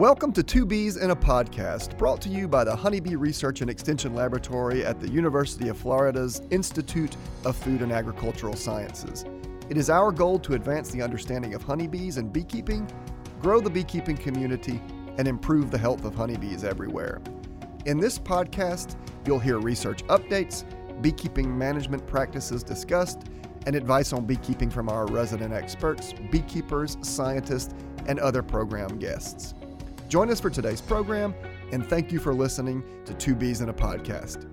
Welcome to Two Bees in a Podcast, brought to you by the Honeybee Research and Extension Laboratory at the University of Florida's Institute of Food and Agricultural Sciences. It is our goal to advance the understanding of honeybees and beekeeping, grow the beekeeping community, and improve the health of honeybees everywhere. In this podcast, you'll hear research updates, beekeeping management practices discussed, and advice on beekeeping from our resident experts, beekeepers, scientists, and other program guests. Join us for today's program, and thank you for listening to Two Bees in a Podcast.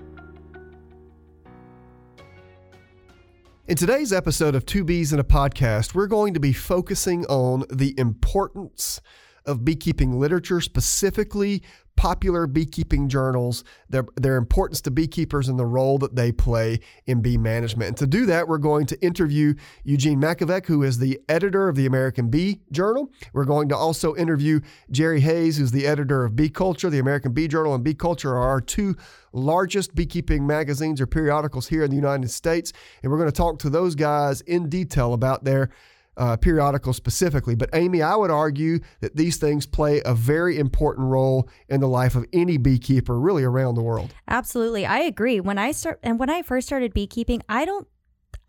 In today's episode of Two Bees in a Podcast, we're going to be focusing on the importance of beekeeping literature, specifically popular beekeeping journals, their, their importance to beekeepers and the role that they play in bee management. And to do that, we're going to interview Eugene Makovec, who is the editor of the American Bee Journal. We're going to also interview Jerry Hayes, who's the editor of Bee Culture. The American Bee Journal and Bee Culture are our two largest beekeeping magazines or periodicals here in the United States. And we're going to talk to those guys in detail about their uh, periodical specifically. But Amy, I would argue that these things play a very important role in the life of any beekeeper, really around the world. Absolutely, I agree. When I start and when I first started beekeeping, I don't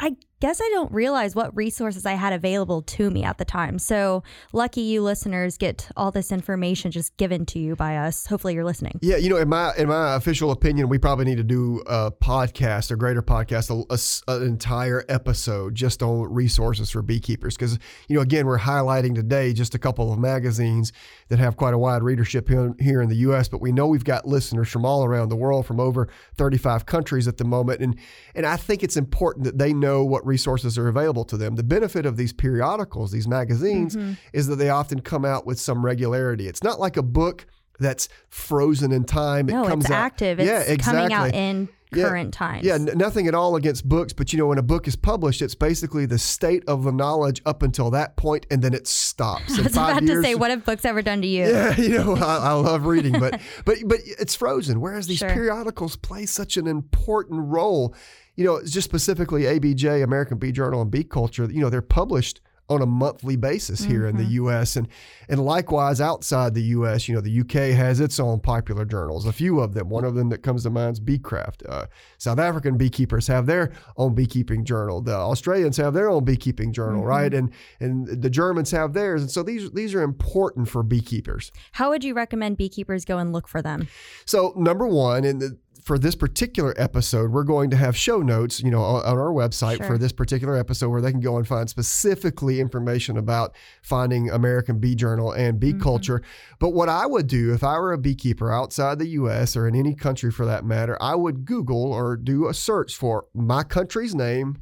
I guess I don't realize what resources I had available to me at the time. So lucky you listeners get all this information just given to you by us. Hopefully you're listening. Yeah, you know, in my in my official opinion, we probably need to do a podcast, a greater podcast, a, a, an entire episode just on resources for beekeepers. Because you know, again, we're highlighting today just a couple of magazines that have quite a wide readership here, here in the U.S., but we know we've got listeners from all around the world, from over 35 countries at the moment, and and I think it's important that they know what resources are available to them. The benefit of these periodicals, these magazines, mm-hmm. is that they often come out with some regularity. It's not like a book that's frozen in time. No, it comes it's out, active. It's yeah, exactly. coming out in current yeah, times. Yeah, n- nothing at all against books, but you know, when a book is published, it's basically the state of the knowledge up until that point, and then it stops. I was about years, to say, what have books ever done to you? Yeah, you know, I, I love reading, but but but it's frozen. Whereas these sure. periodicals play such an important role you know, just specifically ABJ, American Bee Journal and Bee Culture, you know, they're published on a monthly basis here mm-hmm. in the mm-hmm. U.S. and and likewise outside the U.S. You know, the U.K. has its own popular journals. A few of them. One of them that comes to mind is Beecraft. Uh, South African beekeepers have their own beekeeping journal. The Australians have their own beekeeping journal, mm-hmm. right? And and the Germans have theirs. And so these these are important for beekeepers. How would you recommend beekeepers go and look for them? So number one, and the, for this particular episode, we're going to have show notes, you know, on, on our website sure. for this particular episode where they can go and find specifically information about finding American Bee Journal and bee mm-hmm. culture. But what I would do if I were a beekeeper outside the US or in any country for that matter, I would Google or do a search for my country's name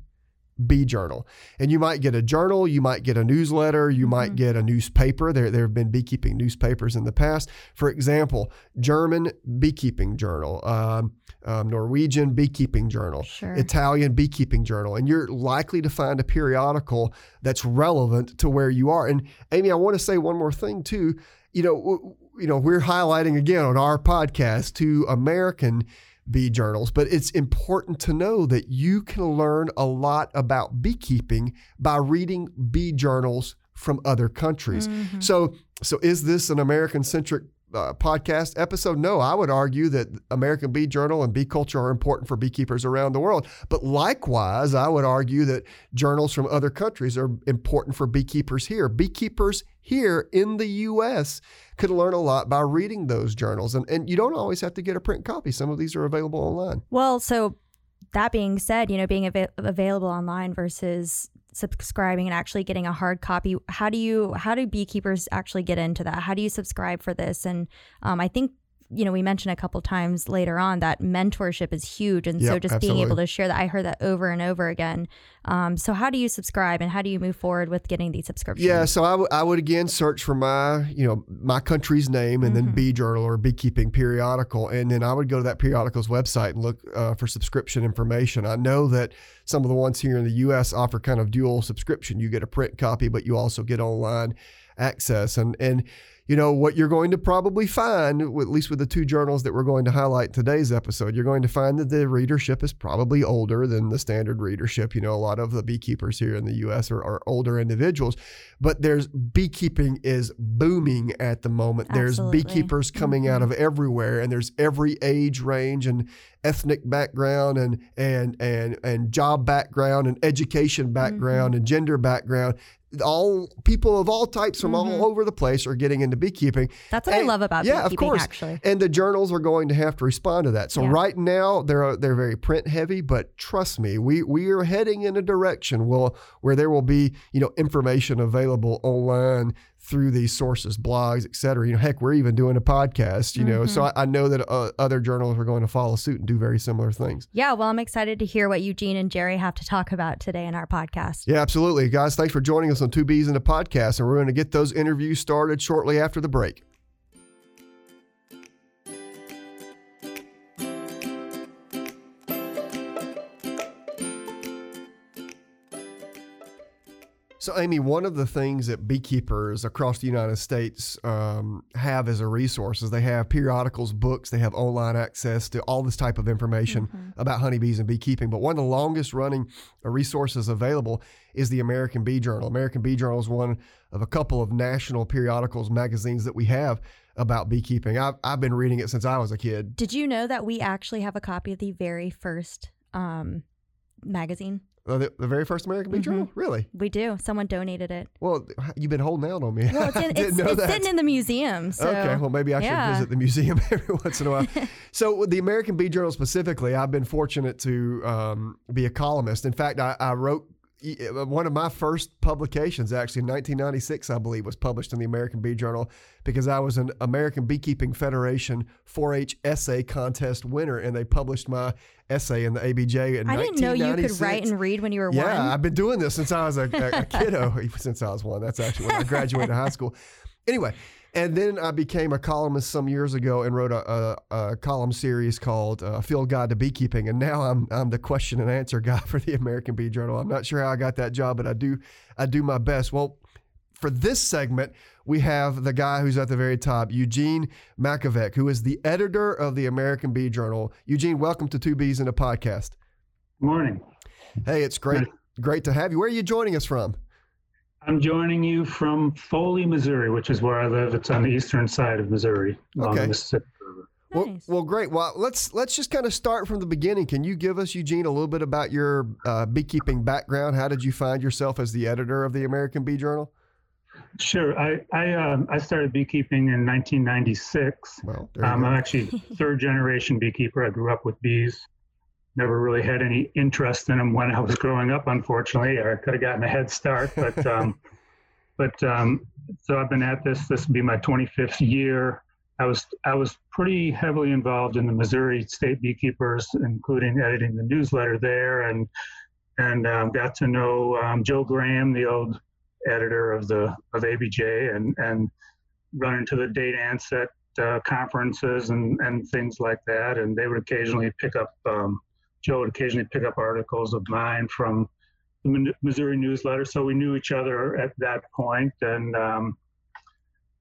Bee Journal. And you might get a journal, you might get a newsletter, you mm-hmm. might get a newspaper. There, there have been beekeeping newspapers in the past. For example, German Beekeeping Journal, um, um, Norwegian Beekeeping Journal, sure. Italian Beekeeping Journal. And you're likely to find a periodical that's relevant to where you are. And Amy, I want to say one more thing too. You know, w- you know, we're highlighting again on our podcast to American bee journals, but it's important to know that you can learn a lot about beekeeping by reading bee journals from other countries. Mm-hmm. So, so is this an American centric uh, podcast episode? No, I would argue that American Bee Journal and bee culture are important for beekeepers around the world. But likewise, I would argue that journals from other countries are important for beekeepers here. Beekeepers here in the U.S. could learn a lot by reading those journals. And, and you don't always have to get a print copy, some of these are available online. Well, so that being said, you know, being av- available online versus subscribing and actually getting a hard copy how do you how do beekeepers actually get into that? How do you subscribe for this? And um, i think you know, we mentioned a couple times later on that mentorship is huge. And yep, so just absolutely. being able to share that, I heard that over and over again. Um, so how do you subscribe and how do you move forward with getting these subscriptions? Yeah, so I, w- I would again search for my, you know, my country's name and mm-hmm. then Bee Journal or Beekeeping Periodical. And then I would go to that periodical's website and look uh, for subscription information. I know that some of the ones here in the U.S. offer kind of dual subscription. You get a print copy, but you also get online access. And and you know, what you're going to probably find, at least with the two journals that we're going to highlight today's episode, you're going to find that the readership is probably older than the standard readership. You know, a lot of the beekeepers here in the U.S. are, are older individuals, but there's beekeeping is booming at the moment. Absolutely. There's beekeepers coming mm-hmm. out of everywhere, and there's every age range and ethnic background and and and and job background and education background mm-hmm. and gender background all people of all types from mm-hmm. all over the place are getting into beekeeping. That's what and, I love about yeah, beekeeping, of course. actually. And the journals are going to have to respond to that. So yeah. right now they're they're very print heavy, but trust me, we we are heading in a direction will where there will be you know information available online through these sources, blogs, et cetera. You know, heck, we're even doing a podcast, you know, mm-hmm. so I, I, know that uh, other journals are going to follow suit and do very similar things. Yeah. Well, I'm excited to hear what Eugene and Jerry have to talk about today in our podcast. Yeah, absolutely. Guys, thanks for joining us on Two Bees in a Podcast. And we're going to get those interviews started shortly after the break. So, Amy, one of the things that beekeepers across the United States um, have as a resource is they have periodicals, books, they have online access to all this type of information mm-hmm. about honeybees and beekeeping. But one of the longest running resources available is the American Bee Journal. American Bee Journal is one of a couple of national periodicals, magazines that we have about beekeeping. I've, I've been reading it since I was a kid. Did you know that we actually have a copy of the very first um, magazine? The, the, very first American Bee mm-hmm. Journal? Really? We do. Someone donated it. Well, you've been holding out on me. Well, it's, in, it's, it's sitting in the museum. So. Okay, well, maybe I should yeah. visit the museum every once in a while. so, the American Bee Journal specifically, I've been fortunate to um, be a columnist. In fact, I, I wrote Uh, one of my first publications, actually in 1996, I believe, was published in the American Bee Journal because I was an American Beekeeping Federation 4-H essay contest winner, and they published my essay in the ABJ in I didn't know you could write and read when you were yeah, one. Yeah, I've been doing this since I was a, a, a kiddo, since I was one. That's actually when I graduated high school. Anyway, and then I became a columnist some years ago and wrote a, a, a column series called uh, Field Guide to Beekeeping. And now I'm, I'm the question and answer guy for the American Bee Journal. I'm not sure how I got that job, but I do I do my best. Well, for this segment, we have the guy who's at the very top, Eugene Makovec, who is the editor of the American Bee Journal. Eugene, welcome to Two Bees in a Podcast. Good morning. Hey, it's great, great to have you. Where are you joining us from? I'm joining you from Foley, Missouri, which is where I live. It's on the eastern side of Missouri, along the Mississippi River. Well, nice. well, great. Well, let's let's just kind of start from the beginning. Can you give us, Eugene, a little bit about your uh, beekeeping background? How did you find yourself as the editor of the American Bee Journal? Sure. I I, um, I started beekeeping in 1996. Well, um, I'm actually third generation beekeeper. I grew up with bees never really had any interest in them when I was growing up, unfortunately, or I could have gotten a head start. But um, but um, so I've been at this. This will be my 25th year. I was I was pretty heavily involved in the Missouri State Beekeepers, including editing the newsletter there, and and um, got to know um, Joe Graham, the old editor of the of ABJ, and and run into the Dadants at uh, conferences and and things like that, and they would occasionally pick up um, Joe would occasionally pick up articles of mine from the Missouri newsletter. So we knew each other at that point. And um,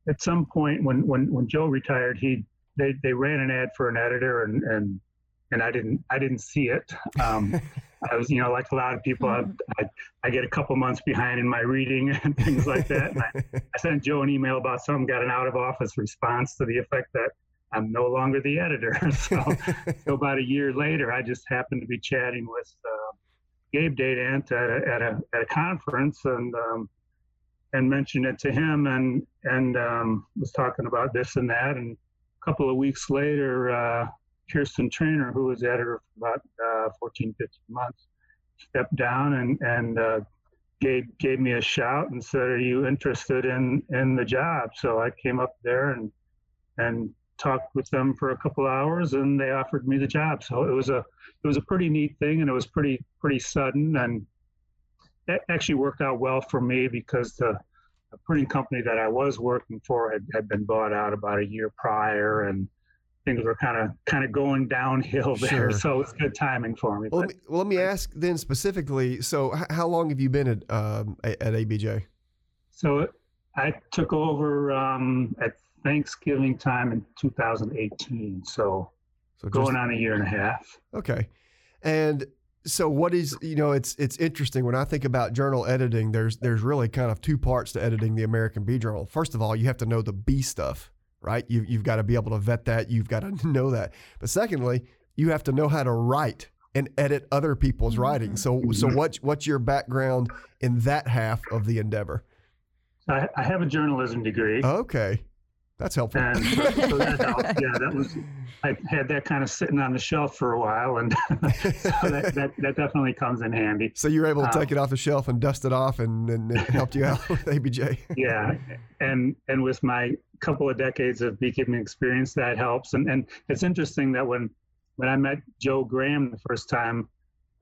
at some point, when, when, when Joe retired, he they, they ran an ad for an editor, and and and I didn't I didn't see it. Um, I was you know like a lot of people, I, I, I, get a couple months behind in my reading and things like that. I, I sent Joe an email about some, got an out of office response to the effect that I'm no longer the editor. so, so, about a year later, I just happened to be chatting with uh, Gabe Dadant at a, at a, at a conference and um, and mentioned it to him and and um, was talking about this and that. And a couple of weeks later, uh, Kirsten Traynor, who was editor for about uh, 14, 15 months, stepped down and and uh, gave gave me a shout and said, "Are you interested in in the job?" So I came up there and and talked with them for a couple hours and they offered me the job so it was a it was a pretty neat thing and it was pretty pretty sudden and it actually worked out well for me because the, the printing company that I was working for had, had been bought out about a year prior and things were kind of kind of going downhill there. Sure. So it's good timing for me. Well, let me, well, let me ask then specifically. So, h- how long have you been at um, at ABJ? So, I took over um, at Thanksgiving time in 2018. So, so going just, on a year and a half. Okay, and so what is you know it's it's interesting when I think about journal editing. There's there's really kind of two parts to editing the American Bee Journal. First of all, you have to know the bee stuff, right? You, you've got to be able to vet that. You've got to know that. But secondly, you have to know how to write and edit other people's mm-hmm. writing. So so what's what's your background in that half of the endeavor? I, I have a journalism degree. Okay. That's helpful. And so that helped. Yeah, that was. I had that kind of sitting on the shelf for a while, and so that, that, that definitely comes in handy. So you were able to um, take it off the shelf and dust it off, and, and it helped you out with ABJ. yeah, and and with my couple of decades of beekeeping experience, that helps. And and it's interesting that when when I met Joe Graham the first time,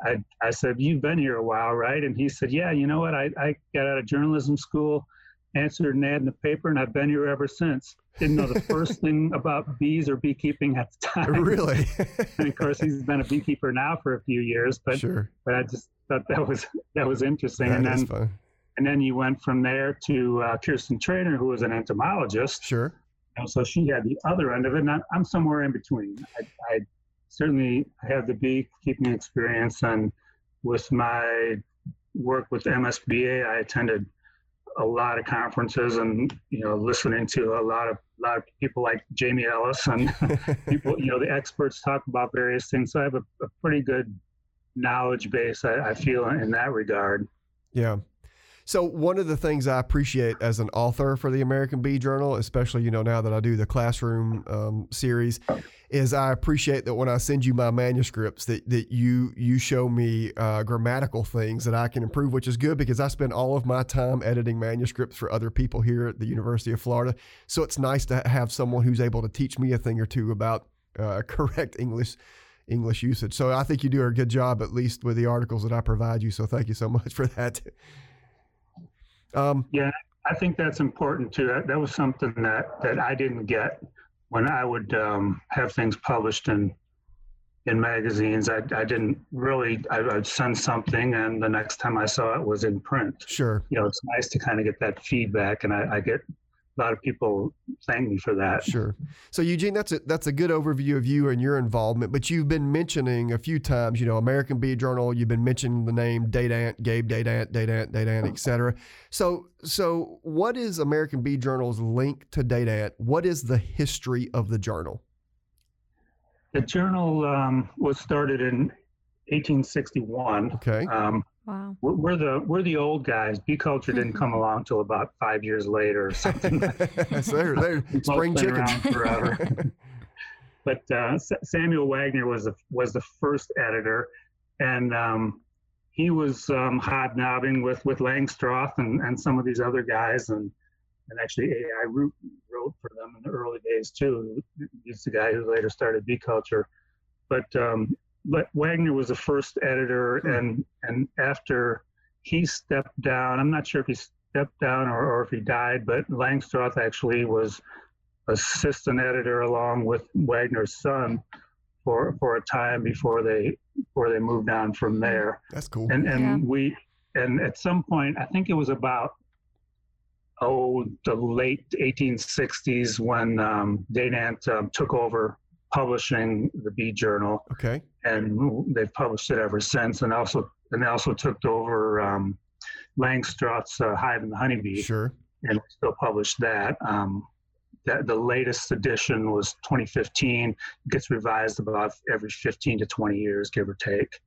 I I said, "You've been here a while, right?" And he said, "Yeah, you know what? I I got out of journalism school." Answered an ad in the paper, and I've been here ever since. Didn't know the first thing about bees or beekeeping at the time. Really? and of course, he's been a beekeeper now for a few years. But sure. but I just thought that was that was interesting. That and then fun. and then you went from there to uh, Kirsten Traynor, who was an entomologist. Sure. And so she had the other end of it, and I'm somewhere in between. I, I certainly have the beekeeping experience, and with my work with MSBA, I attended a lot of conferences and you know listening to a lot of a lot of people like Jamie Ellis and people you know the experts talk about various things. So I have a, a pretty good knowledge base. I, I feel in that regard. Yeah. So one of the things I appreciate as an author for the American Bee Journal, especially you know now that I do the classroom um, series, is I appreciate that when I send you my manuscripts that that you you show me uh, grammatical things that I can improve, which is good because I spend all of my time editing manuscripts for other people here at the University of Florida. So it's nice to have someone who's able to teach me a thing or two about uh, correct English. English usage. So I think you do a good job, at least with the articles that I provide you. So thank you so much for that. Um, yeah, I think that's important too. That, was something that that I didn't get when I would um, have things published in in magazines. I, I didn't really. I, would send something, and the next time I saw it was in print. Sure. You know, it's nice to kind of get that feedback, and I, I get a lot of people thank me for that. Sure. So Eugene, that's a that's a good overview of you and your involvement. But you've been mentioning a few times, you know, American Bee Journal. You've been mentioning the name Dadant, Gabe Dadant, Dadant, Dadant, etc. So so what is American Bee Journal's link to Dadant? What is the history of the journal? The journal um, was started in 1861. Okay. Um, Wow. We're, we're, the we're the old guys. Bee culture didn't come along until about five years later or something. so they're, they're spring chicken. forever. but uh, Samuel Wagner was the was the first editor, and um, he was um, hobnobbing with with Langstroth and, and some of these other guys, and and actually A.I. Root wrote for them in the early days too. He's the guy who later started Bee Culture, but um, but Wagner was the first editor, hmm. and and after he stepped down, I'm not sure if he stepped down or, or if he died, but Langstroth actually was assistant editor along with Wagner's son for for a time before they before they moved on from there. That's cool. And and yeah. we and at some point, I think it was about oh the late 1860s when um, Dadant um, took over publishing the Bee Journal. Okay. And they've published it ever since, and also and they also took over um, Langstroth's uh, Hive and the Honeybee. Sure. And still published that. Um, that the latest edition was 2015. It gets revised about every 15 to 20 years, give or take.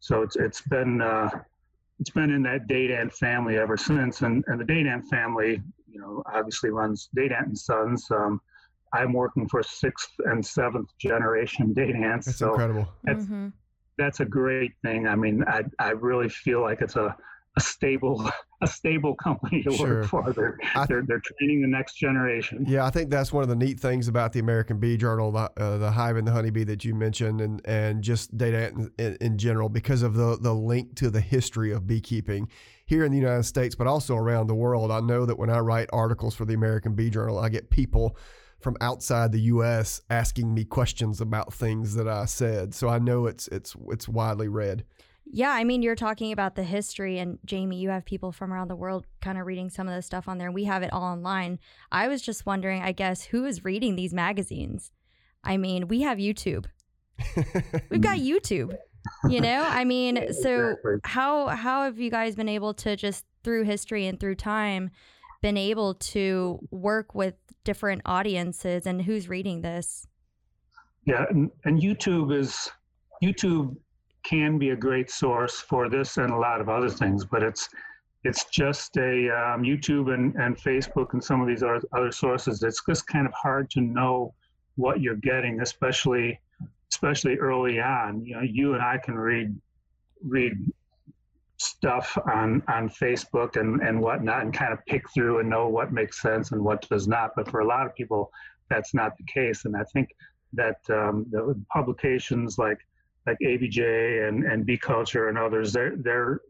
So it's it's been uh, it's been in that Dadant family ever since, and and the Dadant family, you know, obviously runs Dadant and Sons. Um, I'm working for sixth and seventh generation Dadants. That's so incredible. That's, mm-hmm. that's a great thing. I mean, I, I really feel like it's a, a stable a stable company to sure. work for. They're, th- they're, they're training the next generation. Yeah, I think that's one of the neat things about the American Bee Journal, the, uh, the hive and the honeybee that you mentioned, and and just Dadant, in, in, general because of the the link to the history of beekeeping here in the United States, but also around the world. I know that when I write articles for the American Bee Journal, I get people from outside the U.S. asking me questions about things that I said. So I know it's it's it's widely read. Yeah, I mean, you're talking about the history, and Jamie, you have people from around the world kind of reading some of this stuff on there, we have it all online. I was just wondering, I guess, who is reading these magazines? I mean, we have YouTube. We've got YouTube. You know, I mean, so how how have you guys been able to just through history and through time been able to work with different audiences and who's reading this? Yeah, and, and YouTube is YouTube can be a great source for this and a lot of other things, but it's it's just a um, YouTube and, and Facebook and some of these other, other sources. It's just kind of hard to know what you're getting, especially especially early on. You know, you and I can read read stuff on on Facebook and and whatnot, and kind of pick through and know what makes sense and what does not. But for a lot of people, that's not the case. And I think that um, the publications like like ABJ and and Bee Culture and others, they're they're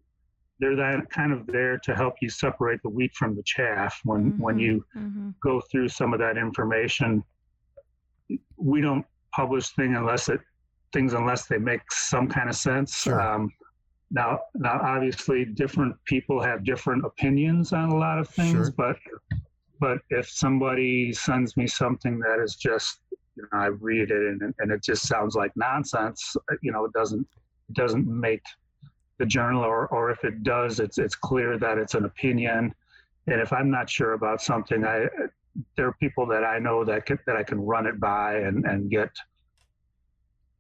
they're that kind of there to help you separate the wheat from the chaff when mm-hmm, when you mm-hmm. go through some of that information. We don't publish thing unless it things unless they make some kind of sense. Sure. Um, now, now, obviously, different people have different opinions on a lot of things, sure. but but if somebody sends me something that is just, you know, I read it and, and it just sounds like nonsense, uh, you know, it doesn't it doesn't make the journal, or or if it does, it's it's clear that it's an opinion, and if I'm not sure about something, I uh, there are people that I know that can, that I can run it by and and get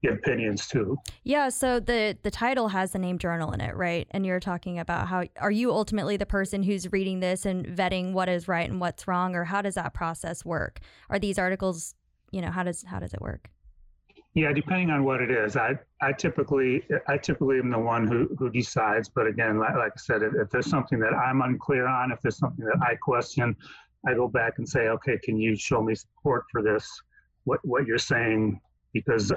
opinions too. Yeah, so the the title has the name journal in it, right? And you're talking about how are you ultimately the person who's reading this and vetting what is right and what's wrong or how does that process work? Are these articles, you know, how does how does it work? Yeah, depending on what it is. I I typically I typically am the one who who decides, but again, like, like I said, if, if there's something that I'm unclear on, if there's something that I question, I go back and say, "Okay, can you show me support for this? What what you're saying because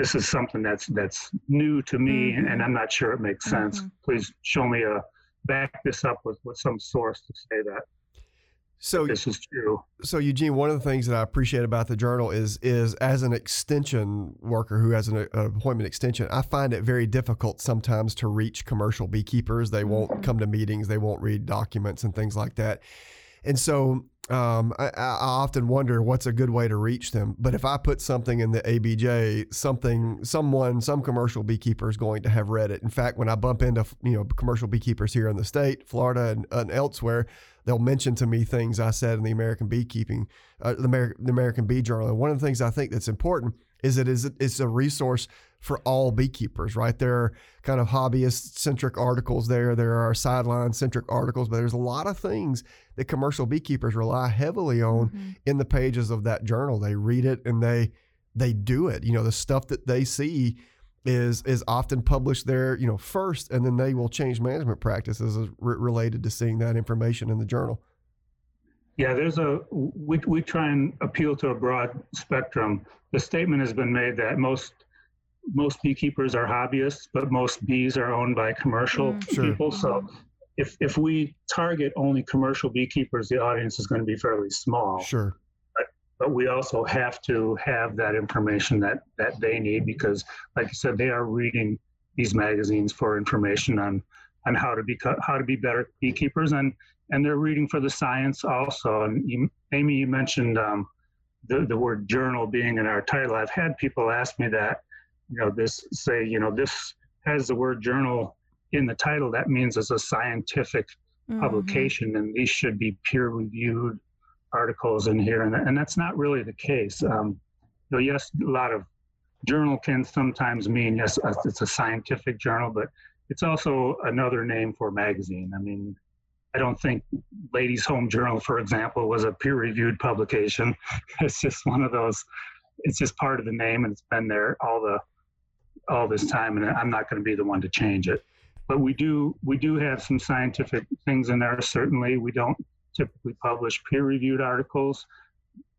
this is something that's that's new to me mm-hmm. and I'm not sure it makes sense. Mm-hmm. Please show me a back this up with, with some source to say that. So this is true. So Eugene, one of the things that I appreciate about the journal is is as an extension worker who has an, an appointment extension, I find it very difficult sometimes to reach commercial beekeepers. They won't mm-hmm. come to meetings, they won't read documents and things like that. And so um, I, I, often wonder what's a good way to reach them. But if I put something in the ABJ, something, someone, some commercial beekeeper is going to have read it. In fact, when I bump into you know commercial beekeepers here in the state, Florida, and, and elsewhere, they'll mention to me things I said in the American Beekeeping, uh, the, Amer- the American Bee Journal. And one of the things I think that's important is it is it's a resource for all beekeepers, right? There are kind of hobbyist centric articles there. There are sideline centric articles, but there's a lot of things that commercial beekeepers rely heavily on mm-hmm. in the pages of that journal. They read it and they they do it. You know, the stuff that they see is is often published there, you know, first, and then they will change management practices related to seeing that information in the journal. Yeah, there's a we we try and appeal to a broad spectrum. The statement has been made that most most beekeepers are hobbyists, but most bees are owned by commercial mm. sure. people. So if if we target only commercial beekeepers, the audience is going to be fairly small. Sure. But, but we also have to have that information that that they need because, like you said, they are reading these magazines for information on on how to be how to be better beekeepers and and they're reading for the science also. And you, Amy, you mentioned um, the the word journal being in our title. I've had people ask me that you know, this say, you know, this has the word journal in the title. That means it's a scientific mm-hmm. publication, and these should be peer-reviewed articles in here. And, and that's not really the case. Um, so yes, a lot of journal can sometimes mean yes, it's a scientific journal, but it's also another name for magazine. I mean, I don't think Ladies Home Journal, for example, was a peer-reviewed publication. It's just one of those. It's just part of the name, and it's been there all the all this time, and I'm not going to be the one to change it. But we do we do have some scientific things in there. Certainly, we don't typically publish peer-reviewed articles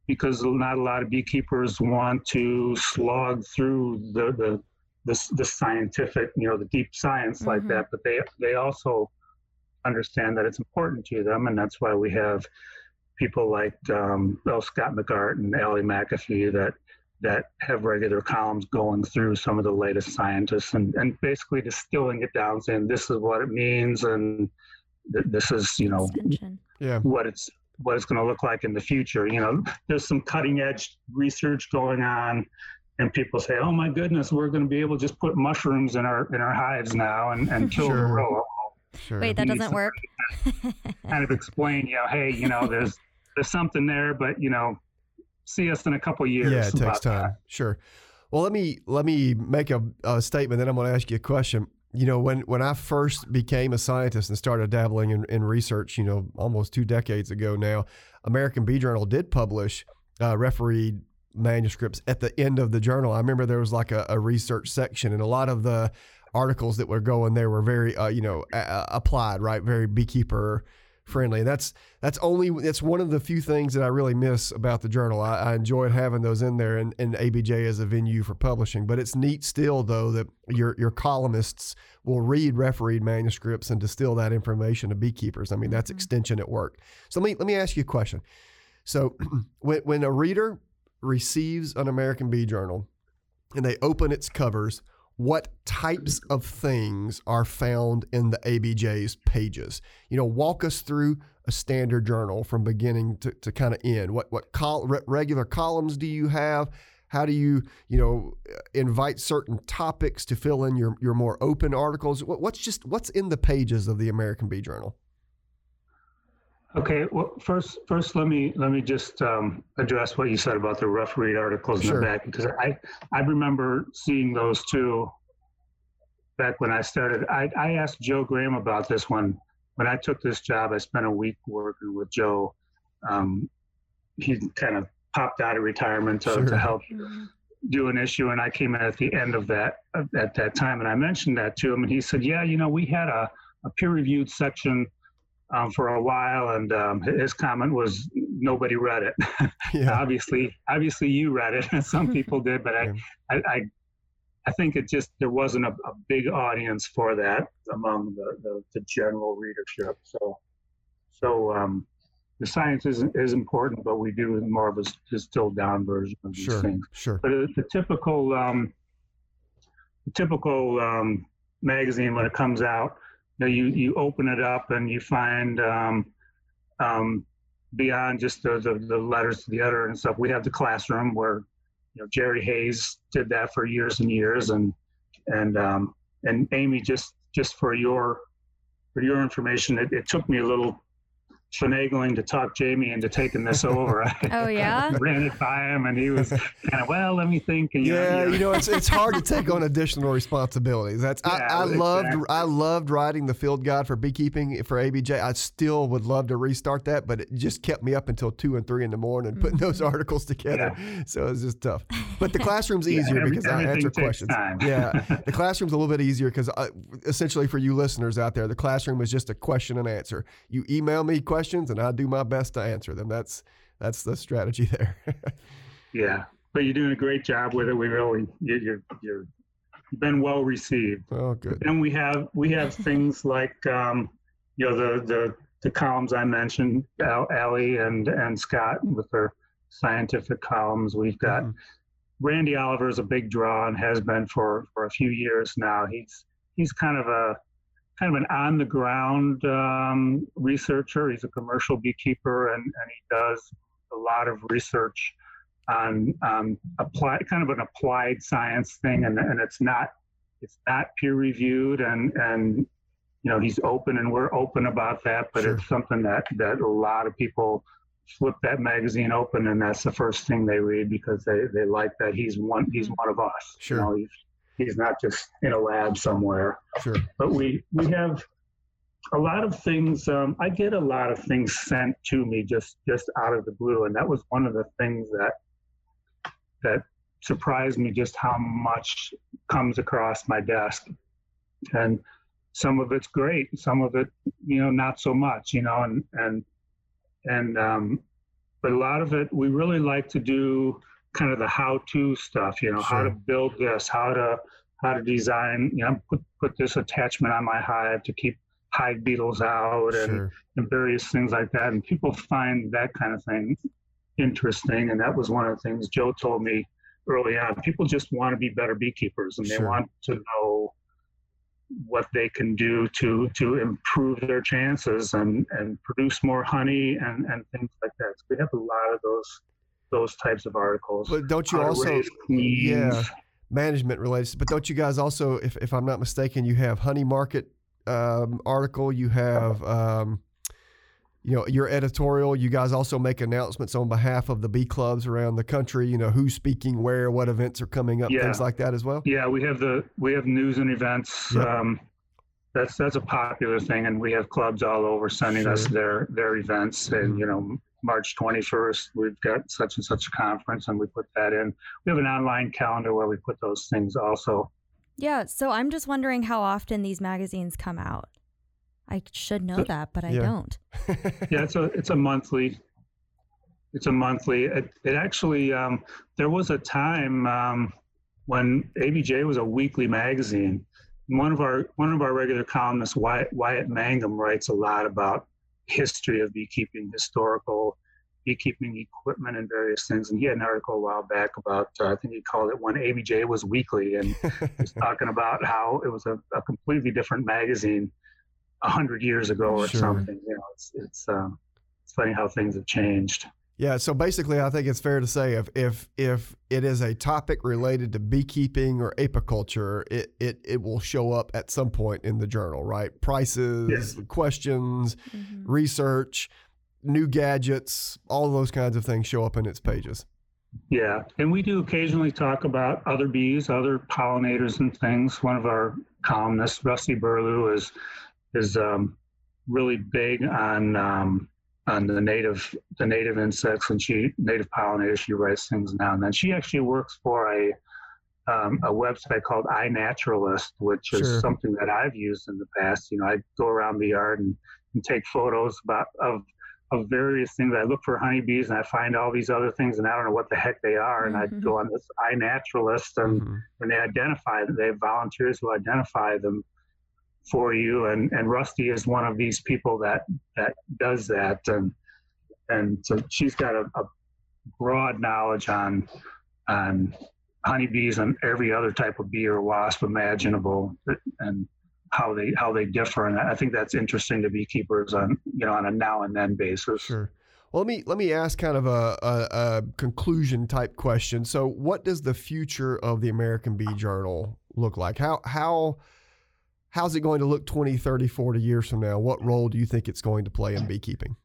because not a lot of beekeepers want to slog through the the the, the scientific, you know, the deep science mm-hmm. like that. But they they also understand that it's important to them, and that's why we have people like um, Bill Scott McArt and Allie McAfee that that have regular columns going through some of the latest scientists and, and basically distilling it down, saying this is what it means and th- this is you know yeah. what it's what it's going to look like in the future. You know, there's some cutting edge research going on, and people say, "Oh my goodness, we're going to be able to just put mushrooms in our in our hives now and, and kill sure. gorilla." Sure. Wait, that doesn't work. kind of explain, you know, hey, you know, there's there's something there, but you know, see us in a couple years. Yeah, it takes time. That. Sure. Well, let me let me make a, a statement. Then I'm going to ask you a question you know, when, when I first became a scientist and started dabbling in, in research, you know, almost two decades ago now, American Bee Journal did publish uh, refereed manuscripts at the end of the journal. I remember there was like a, a research section, and a lot of the articles that were going there were very, uh, you know, a- applied, right? Very beekeeper friendly. And that's that's only that's one of the few things that I really miss about the journal. I, I enjoyed having those in there and, and ABJ as a venue for publishing. But it's neat still though that your your columnists will read refereed manuscripts and distill that information to beekeepers. I mean that's mm-hmm. extension at work. So let me let me ask you a question. So when when a reader receives an American Bee Journal and they open its covers, what types of things are found in the ABJ's pages. You know, walk us through a standard journal from beginning to, to kind of end. What what col- re- regular columns do you have? How do you you know invite certain topics to fill in your your more open articles? What, what's just what's in the pages of the American Bee Journal? Okay, well, first, first, let me let me just um, address what you said about the refereed articles sure. in the back because I I remember seeing those too back when I started. I I asked Joe Graham about this one when I took this job. I spent a week working with Joe. Um, he kind of popped out of retirement to, sure. to help do an issue, and I came in at the end of that at that time, and I mentioned that to him, and he said, "Yeah, you know, we had a a peer reviewed section." Um, for a while, and um, his comment was nobody read it. Yeah. obviously, obviously you read it. And some people did, but I, yeah. I, I, I, think it just there wasn't a, a big audience for that among the, the, the general readership. So, so um, the science is is important, but we do more of a distilled down version of these sure, things. Sure. But the typical um, the typical um, magazine when it comes out know, you you open it up and you find um, um, beyond just the, the, the letters to the editor and stuff. We have the classroom where you know Jerry Hayes did that for years and years, and and um, and Amy just just for your for your information, it, it took me a little finagling to talk Jamie into taking this over. oh yeah, ran it by him, and he was kind of well. Let me think. And, yeah, you know, you know, it's it's hard to take on additional responsibilities. That's yeah, I, I loved I loved writing the field guide for beekeeping for ABJ. I still would love to restart that, but it just kept me up until two and three in the morning putting mm-hmm. those articles together. Yeah. So it's just tough. But the classroom's easier yeah, every, because I answer questions. Time. yeah, the classroom's a little bit easier because uh, essentially for you listeners out there, the classroom is just a question and answer. You email me questions questions and I do my best to answer them. That's that's the strategy there. yeah, but you're doing a great job with it. We really you're you're you've been well received. Oh, good. And we have we have things like um, you know the the the columns I mentioned, Al, Allie and and Scott with their scientific columns. We've got mm-hmm. Randy Oliver is a big draw and has been for for a few years now. He's he's kind of a kind of an on the ground um, researcher. He's a commercial beekeeper and, and he does a lot of research on um, applied, kind of an applied science thing. And, and it's not, it's not peer reviewed and, and, you know, he's open and we're open about that, but sure. it's something that, that a lot of people flip that magazine open and that's the first thing they read because they, they like that he's one, he's mm-hmm. one of us. Sure. You know, he's, not just in a lab somewhere. Sure. But we we have a lot of things. Um, I get a lot of things sent to me just just out of the blue, and that was one of the things that that surprised me just how much comes across my desk, and some of it's great, some of it you know not so much, you know, and and and um, but a lot of it we really like to do kind of the how-to stuff. You know, sure. how to build this, how to how to design. You know, put put this attachment on my hive to keep hive beetles out and, sure. and various things like that. And people find that kind of thing interesting. And that was one of the things Joe told me early on. People just want to be better beekeepers and sure. they want to know what they can do to to improve their chances and and produce more honey and and things like that. So we have a lot of those those types of articles. But don't you also yeah management related? But don't you guys also, if if I'm not mistaken, you have honey market um, article. You have. Um, you know your editorial you guys also make announcements on behalf of the bee clubs around the country you know who's speaking where what events are coming up yeah. things like that as well yeah we have the we have news and events yep. um, that's that's a popular thing and we have clubs all over sending sure. us their their events and mm-hmm. you know march 21st we've got such and such a conference and we put that in we have an online calendar where we put those things also yeah so i'm just wondering how often these magazines come out I should know that, but I yeah. don't. yeah, it's a it's a monthly. It's a monthly. It, it actually um, there was a time um, when ABJ was a weekly magazine. One of our one of our regular columnists, Wyatt, Wyatt Mangum, writes a lot about history of beekeeping, historical beekeeping equipment, and various things. And he had an article a while back about uh, I think he called it when ABJ was weekly, and he's talking about how it was a, a completely different magazine a hundred years ago or sure. something. You know, it's it's um, it's funny how things have changed. Yeah, so basically, I think it's fair to say if if if it is a topic related to beekeeping or apiculture, it it, it will show up at some point in the journal, right? Prices, yes. questions, mm-hmm. research, new gadgets, all those kinds of things show up in its pages. Yeah, and we do occasionally talk about other bees, other pollinators, and things. One of our columnists, Rusty Burlew, is is um, really big on um, on the native the native insects and she native pollinators. She writes things now and then. She actually works for a um, a website called iNaturalist, which is sure. something that I've used in the past. You know, I go around the yard and, and take photos about of of various things. I look for honeybees and I find all these other things and I don't know what the heck they are. And mm-hmm. I go on this iNaturalist and, mm-hmm. and they identify them. They have volunteers who identify them for you. And, and Rusty is one of these people that, that does that. And, and so she's got a, a broad knowledge on, on honeybees and every other type of bee or wasp imaginable and how they how they differ and i think that's interesting to beekeepers on you know on a now and then basis sure well, let me let me ask kind of a, a, a, conclusion type question. So, what does the future of the American Bee Journal look like? How how how's it going to look 20, 30, 40 years from now? What role do you think it's going to play in beekeeping?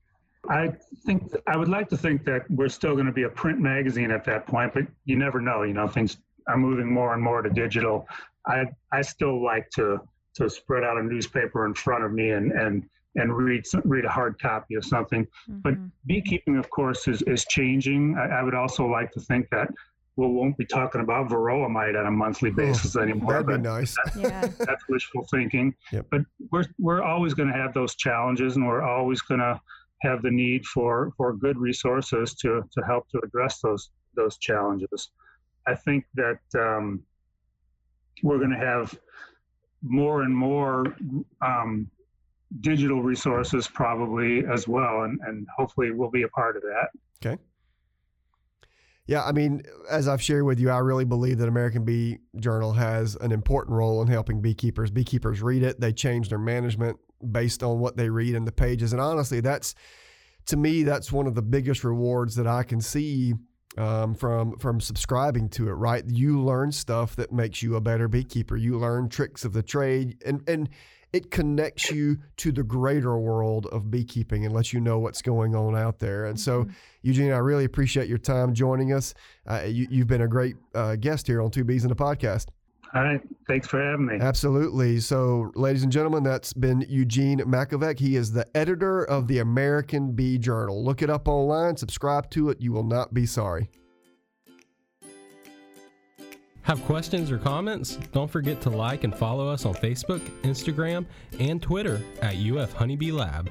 I think I would like to think that we're still going to be a print magazine at that point, but you never know. You know, things are moving more and more to digital. I I still like to to spread out a newspaper in front of me and and and read read a hard copy of something. Mm-hmm. But beekeeping, of course, is is changing. I, I would also like to think that we won't be talking about varroa mite on a monthly basis anymore. That'd be nice. That's, yeah. that's wishful thinking. Yep. But we're we're always going to have those challenges, and we're always going to have the need for for good resources to to help to address those those challenges. I think that um, we're going to have more and more um, digital resources probably as well, and and hopefully we'll be a part of that. Okay. Yeah, I mean, as I've shared with you, I really believe that American Bee Journal has an important role in helping beekeepers. Beekeepers read it, they change their management based on what they read in the pages. And honestly, that's to me, that's one of the biggest rewards that I can see um, from from subscribing to it. Right, you learn stuff that makes you a better beekeeper. You learn tricks of the trade, and and it connects you to the greater world of beekeeping and lets you know what's going on out there. And so, mm-hmm. Eugene, I really appreciate your time joining us. Uh, you, have been a great uh, guest here on Two Bees in a Podcast. All right. Thanks for having me. Absolutely. So, ladies and gentlemen, that's been Eugene Makovec. He is the editor of the American Bee Journal. Look it up online, subscribe to it. You will not be sorry. Have questions or comments? Don't forget to like and follow us on Facebook, Instagram, and Twitter at UF Honeybee Lab.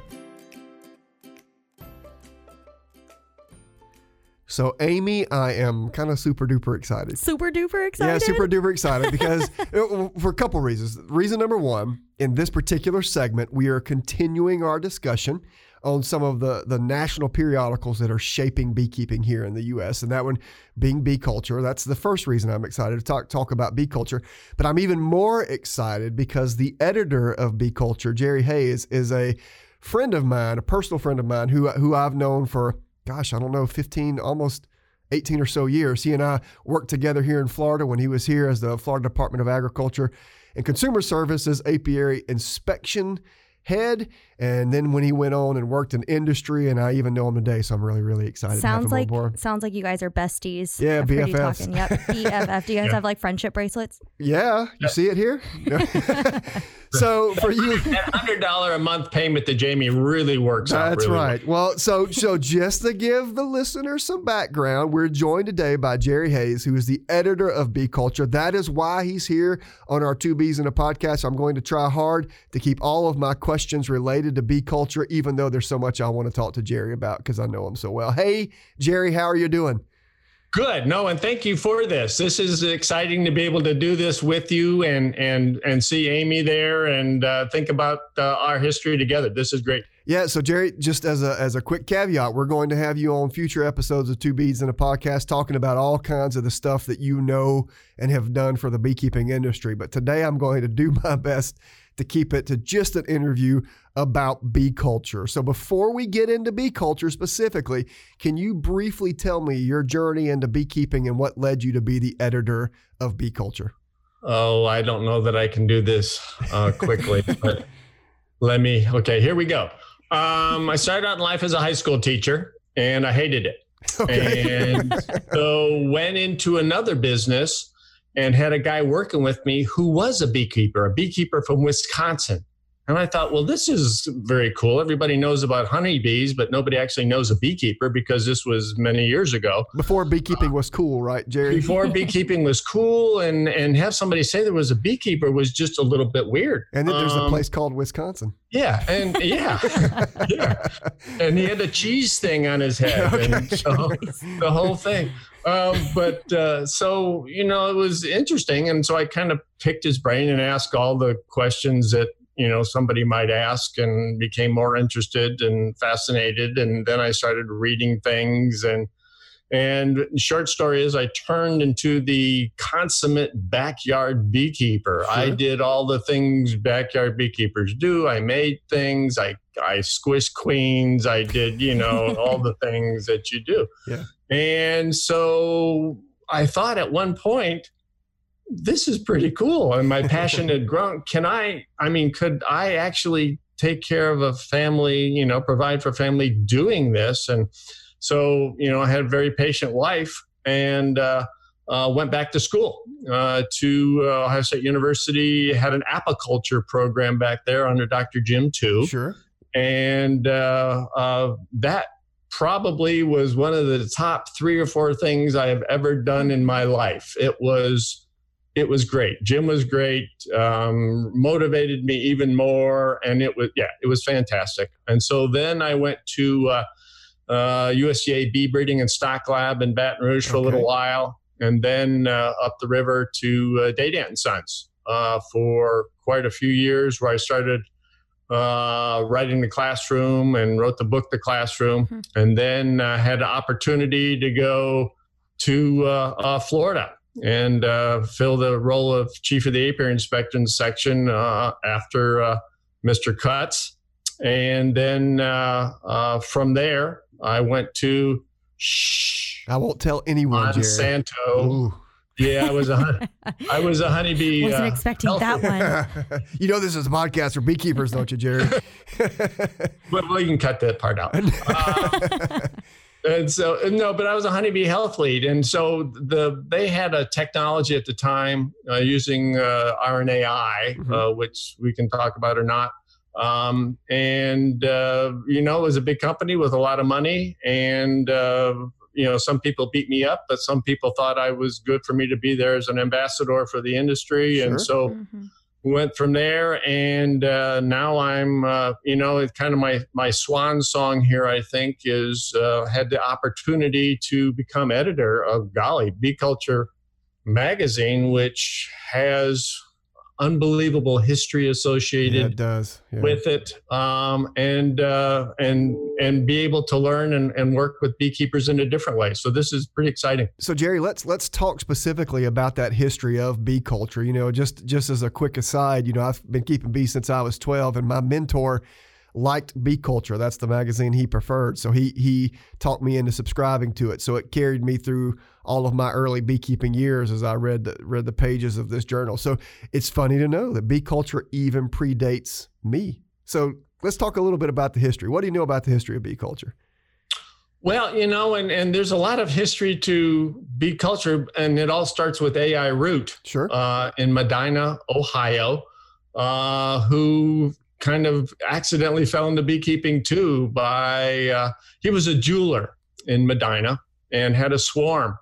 So, Amy, I am kind of super duper excited. Super duper excited? Yeah, super duper excited because uh, for a couple reasons. Reason number one, in this particular segment, we are continuing our discussion on some of the, the national periodicals that are shaping beekeeping here in the U.S. And that one being Bee Culture. That's the first reason I'm excited to talk, talk about bee culture. But I'm even more excited because the editor of Bee Culture, Jerry Hayes, is a friend of mine, a personal friend of mine who, who I've known for gosh, I don't know, 15, almost 18 or so years. He and I worked together here in Florida when he was here as the Florida Department of Agriculture and Consumer Services apiary inspection head. And then when he went on and worked in industry, and I even know him today, so I'm really, really excited. Sounds like sounds like you guys are besties. Yeah, BFFs. Yep, BFF. Do you guys yeah. have like friendship bracelets? Yeah, you see it here. so for you, that hundred dollar a month payment to Jamie really works. That's really right. Well. well, so so just to give the listener some background, we're joined today by Jerry Hayes, who is the editor of Bee Culture. That is why he's here on our Two Bees in a podcast. I'm going to try hard to keep all of my questions related related to bee culture, even though there's so much I want to talk to Jerry about because I know him so well. Hey, Jerry, how are you doing? Good. No, and thank you for this. This is exciting to be able to do this with you and and and see Amy there and uh, think about uh, our history together. This is great. Yeah. So Jerry, just as a as a quick caveat, we're going to have you on future episodes of Two Bees in a podcast talking about all kinds of the stuff that you know and have done for the beekeeping industry. But today I'm going to do my best to keep it to just an interview about bee culture. So before we get into bee culture specifically, can you briefly tell me your journey into beekeeping and what led you to be the editor of Bee Culture? Oh, I don't know that I can do this uh, quickly, but let me. Okay, here we go. Um, I started out in life as a high school teacher, and I hated it. Okay. And so went into another business and had a guy working with me who was a beekeeper, a beekeeper from Wisconsin. And I thought, well, this is very cool. Everybody knows about honeybees, but nobody actually knows a beekeeper because this was many years ago. Before beekeeping was cool, right, Jerry? Before beekeeping was cool, and and have somebody say there was a beekeeper was just a little bit weird. And then there's um, a place called Wisconsin. Yeah, and yeah, yeah, and he had a cheese thing on his head, okay. and so, the whole thing. Um, but uh, so you know, it was interesting, and so I kind of picked his brain and asked all the questions that you know somebody might ask and became more interested and fascinated and then i started reading things. And and short story is i turned into the consummate backyard beekeeper. Sure. i did all the things backyard beekeepers do. I made things. I i squished queens. I did you know all the things that you do. Yeah. And so i thought at one point this is pretty cool. And my passion had grown. Can i i mean could i actually take care of a family you know provide for family doing this? And so you know i had a very patient wife and uh, uh, went back to school uh, to uh, ohio state university had an apiculture program back there under dr jim Tew. Sure. And uh, uh, that probably was one of the top three or four things i have ever done in my life. It was it was great. Jim was great, um, motivated me even more, and it was yeah, it was fantastic. And so then I went to uh, uh, USDA Bee Breeding and Stock Lab in Baton Rouge for okay. a little while, and then uh, up the river to uh, Dadant and Sons uh, for quite a few years, where I started uh, writing the classroom and wrote the book The Classroom, mm-hmm. and then uh, had an opportunity to go to uh, uh, Florida and uh, fill the role of chief of the apiary inspection section uh, after uh, Mr. Cutts. And then uh, uh, from there, I went to. Shh, I won't tell anyone. Monsanto. Ooh. Yeah, I was a I was a honeybee. Wasn't uh, expecting that one. you know, this is a podcast for beekeepers, don't you, Jerry? well, well, you can cut that part out. Uh, and so no, but I was a honeybee health lead, and so the they had a technology at the time uh, using uh, RNAi, mm-hmm. uh, which we can talk about or not. Um, and uh, you know, it was a big company with a lot of money, and uh, you know, some people beat me up, but some people thought I was good for me to be there as an ambassador for the industry, sure. and so. Mm-hmm went from there, and uh, now I'm, uh, you know, it's kind of my my swan song here. I think is uh, had the opportunity to become editor of Golly Bee Culture magazine, which has unbelievable history associated yeah, it does. Yeah. with it um, and uh, and and be able to learn and, and work with beekeepers in a different way so this is pretty exciting so jerry let's let's talk specifically about that history of bee culture you know just just as a quick aside you know i've been keeping bees since i was 12 and my mentor liked Bee Culture. That's the magazine he preferred. So he he talked me into subscribing to it. So it carried me through all of my early beekeeping years as I read the, read the pages of this journal. So it's funny to know that Bee Culture even predates me. So let's talk a little bit about the history. What do you know about the history of Bee Culture? Well, you know, and, and there's a lot of history to bee culture, and it all starts with A.I. Root sure. Uh, in Medina, Ohio, uh, who kind of accidentally fell into beekeeping too by uh, he was a jeweler in Medina and had a swarm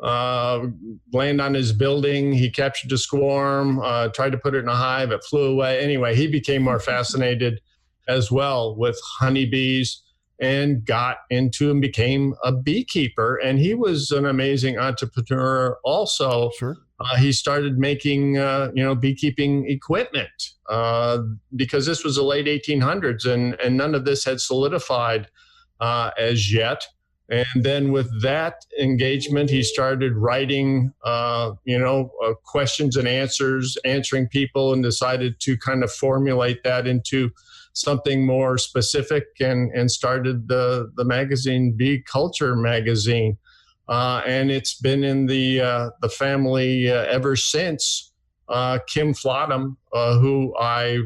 uh, land on his building. He captured a swarm, uh, tried to put it in a hive, it flew away. Anyway, he became more fascinated as well with honeybees and got into and became a beekeeper. And he was an amazing entrepreneur also. Sure. Uh, he started making, uh, you know, beekeeping equipment uh, because this was the late 1800s and, and none of this had solidified uh, as yet. And then with that engagement, he started writing, uh, you know, uh, questions and answers, answering people, and decided to kind of formulate that into something more specific and, and started the, the magazine Bee Culture magazine. Uh, and it's been in the uh, the family uh, ever since. Uh, Kim Flottum, uh, who I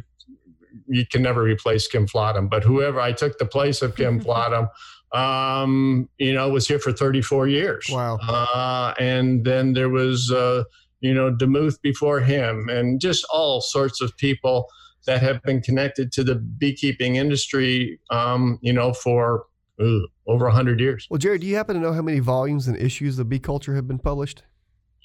you can never replace Kim Flottum, but whoever I took the place of Kim Flottum, um, you know, was here for 34 years. Wow. Uh, and then there was uh, you know Demuth before him, and just all sorts of people that have been connected to the beekeeping industry, um, you know, for Ooh, over 100 years. Well, Jerry, do you happen to know how many volumes and issues of Bee Culture have been published?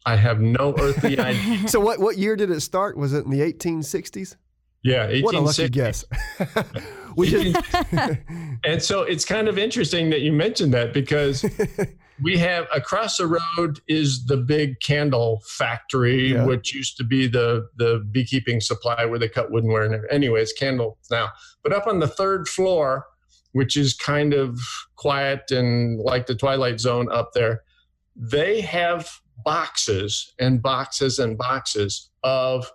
I have no earthly idea. so, what, what year did it start? Was it in the 1860s? Yeah, what a lucky guess. we just, and so it's kind of interesting that you mentioned that because we have across the road is the big candle factory, yeah. which used to be the the beekeeping supply where they cut woodenware and anyways, candles now. But up on the third floor which is kind of quiet and like the Twilight Zone up there, they have boxes and boxes and boxes of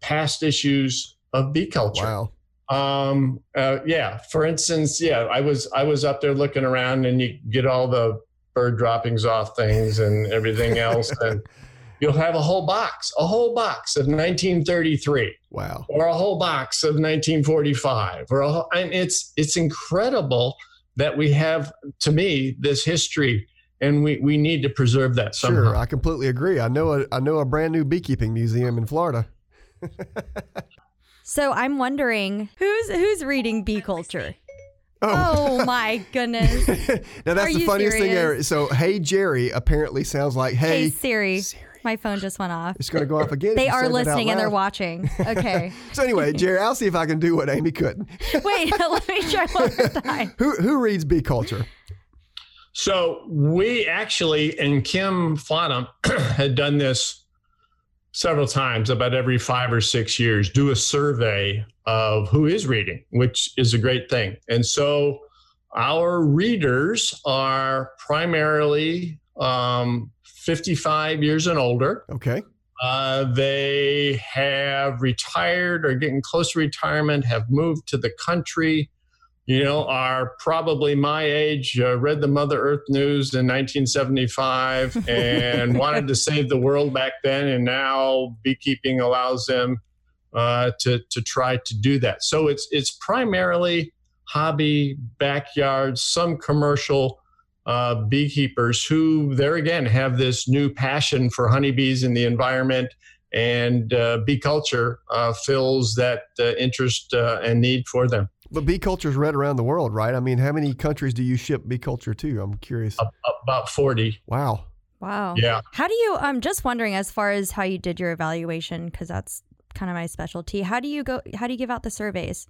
past issues of bee culture. Wow. Um, uh, yeah. For instance, yeah, I was I was up there looking around, and you get all the bird droppings off things and everything else, and you'll have a whole box, a whole box of 1933. Wow. Or a whole box of 1945. Or a whole, and it's it's incredible that we have, to me, this history, and we, we need to preserve that somehow. Sure, I completely agree. I know a, I know a brand new beekeeping museum in Florida. so I'm wondering who's who's reading bee culture. Oh. oh, my goodness. now that's Are the funniest serious? thing ever. So, hey Jerry apparently sounds like hey, hey Siri. Siri. My phone just went off. It's going to go off again. they are listening and they're watching. Okay. so anyway, Jerry, I'll see if I can do what Amy couldn't. Wait, let me try one more time. who who reads Bee Culture? So we actually, and Kim Flottum had done this several times, about every five or six years, do a survey of who is reading, which is a great thing. And so our readers are primarily um, 55 years and older. Okay. Uh, they have retired or getting close to retirement, have moved to the country, you know, are probably my age, uh, read the Mother Earth News in 1975 and wanted to save the world back then. And now beekeeping allows them uh, to, to try to do that. So it's, it's primarily hobby, backyard, some commercial uh, beekeepers who, there again, have this new passion for honeybees and the environment. And uh, bee culture uh, fills that uh, interest uh, and need for them. But bee culture is read around the world, right? I mean, how many countries do you ship bee culture to? I'm curious. About 40. Wow. Wow. Yeah. How do you, I'm just wondering, as far as how you did your evaluation, because that's kind of my specialty. How do you go? How do you give out the surveys?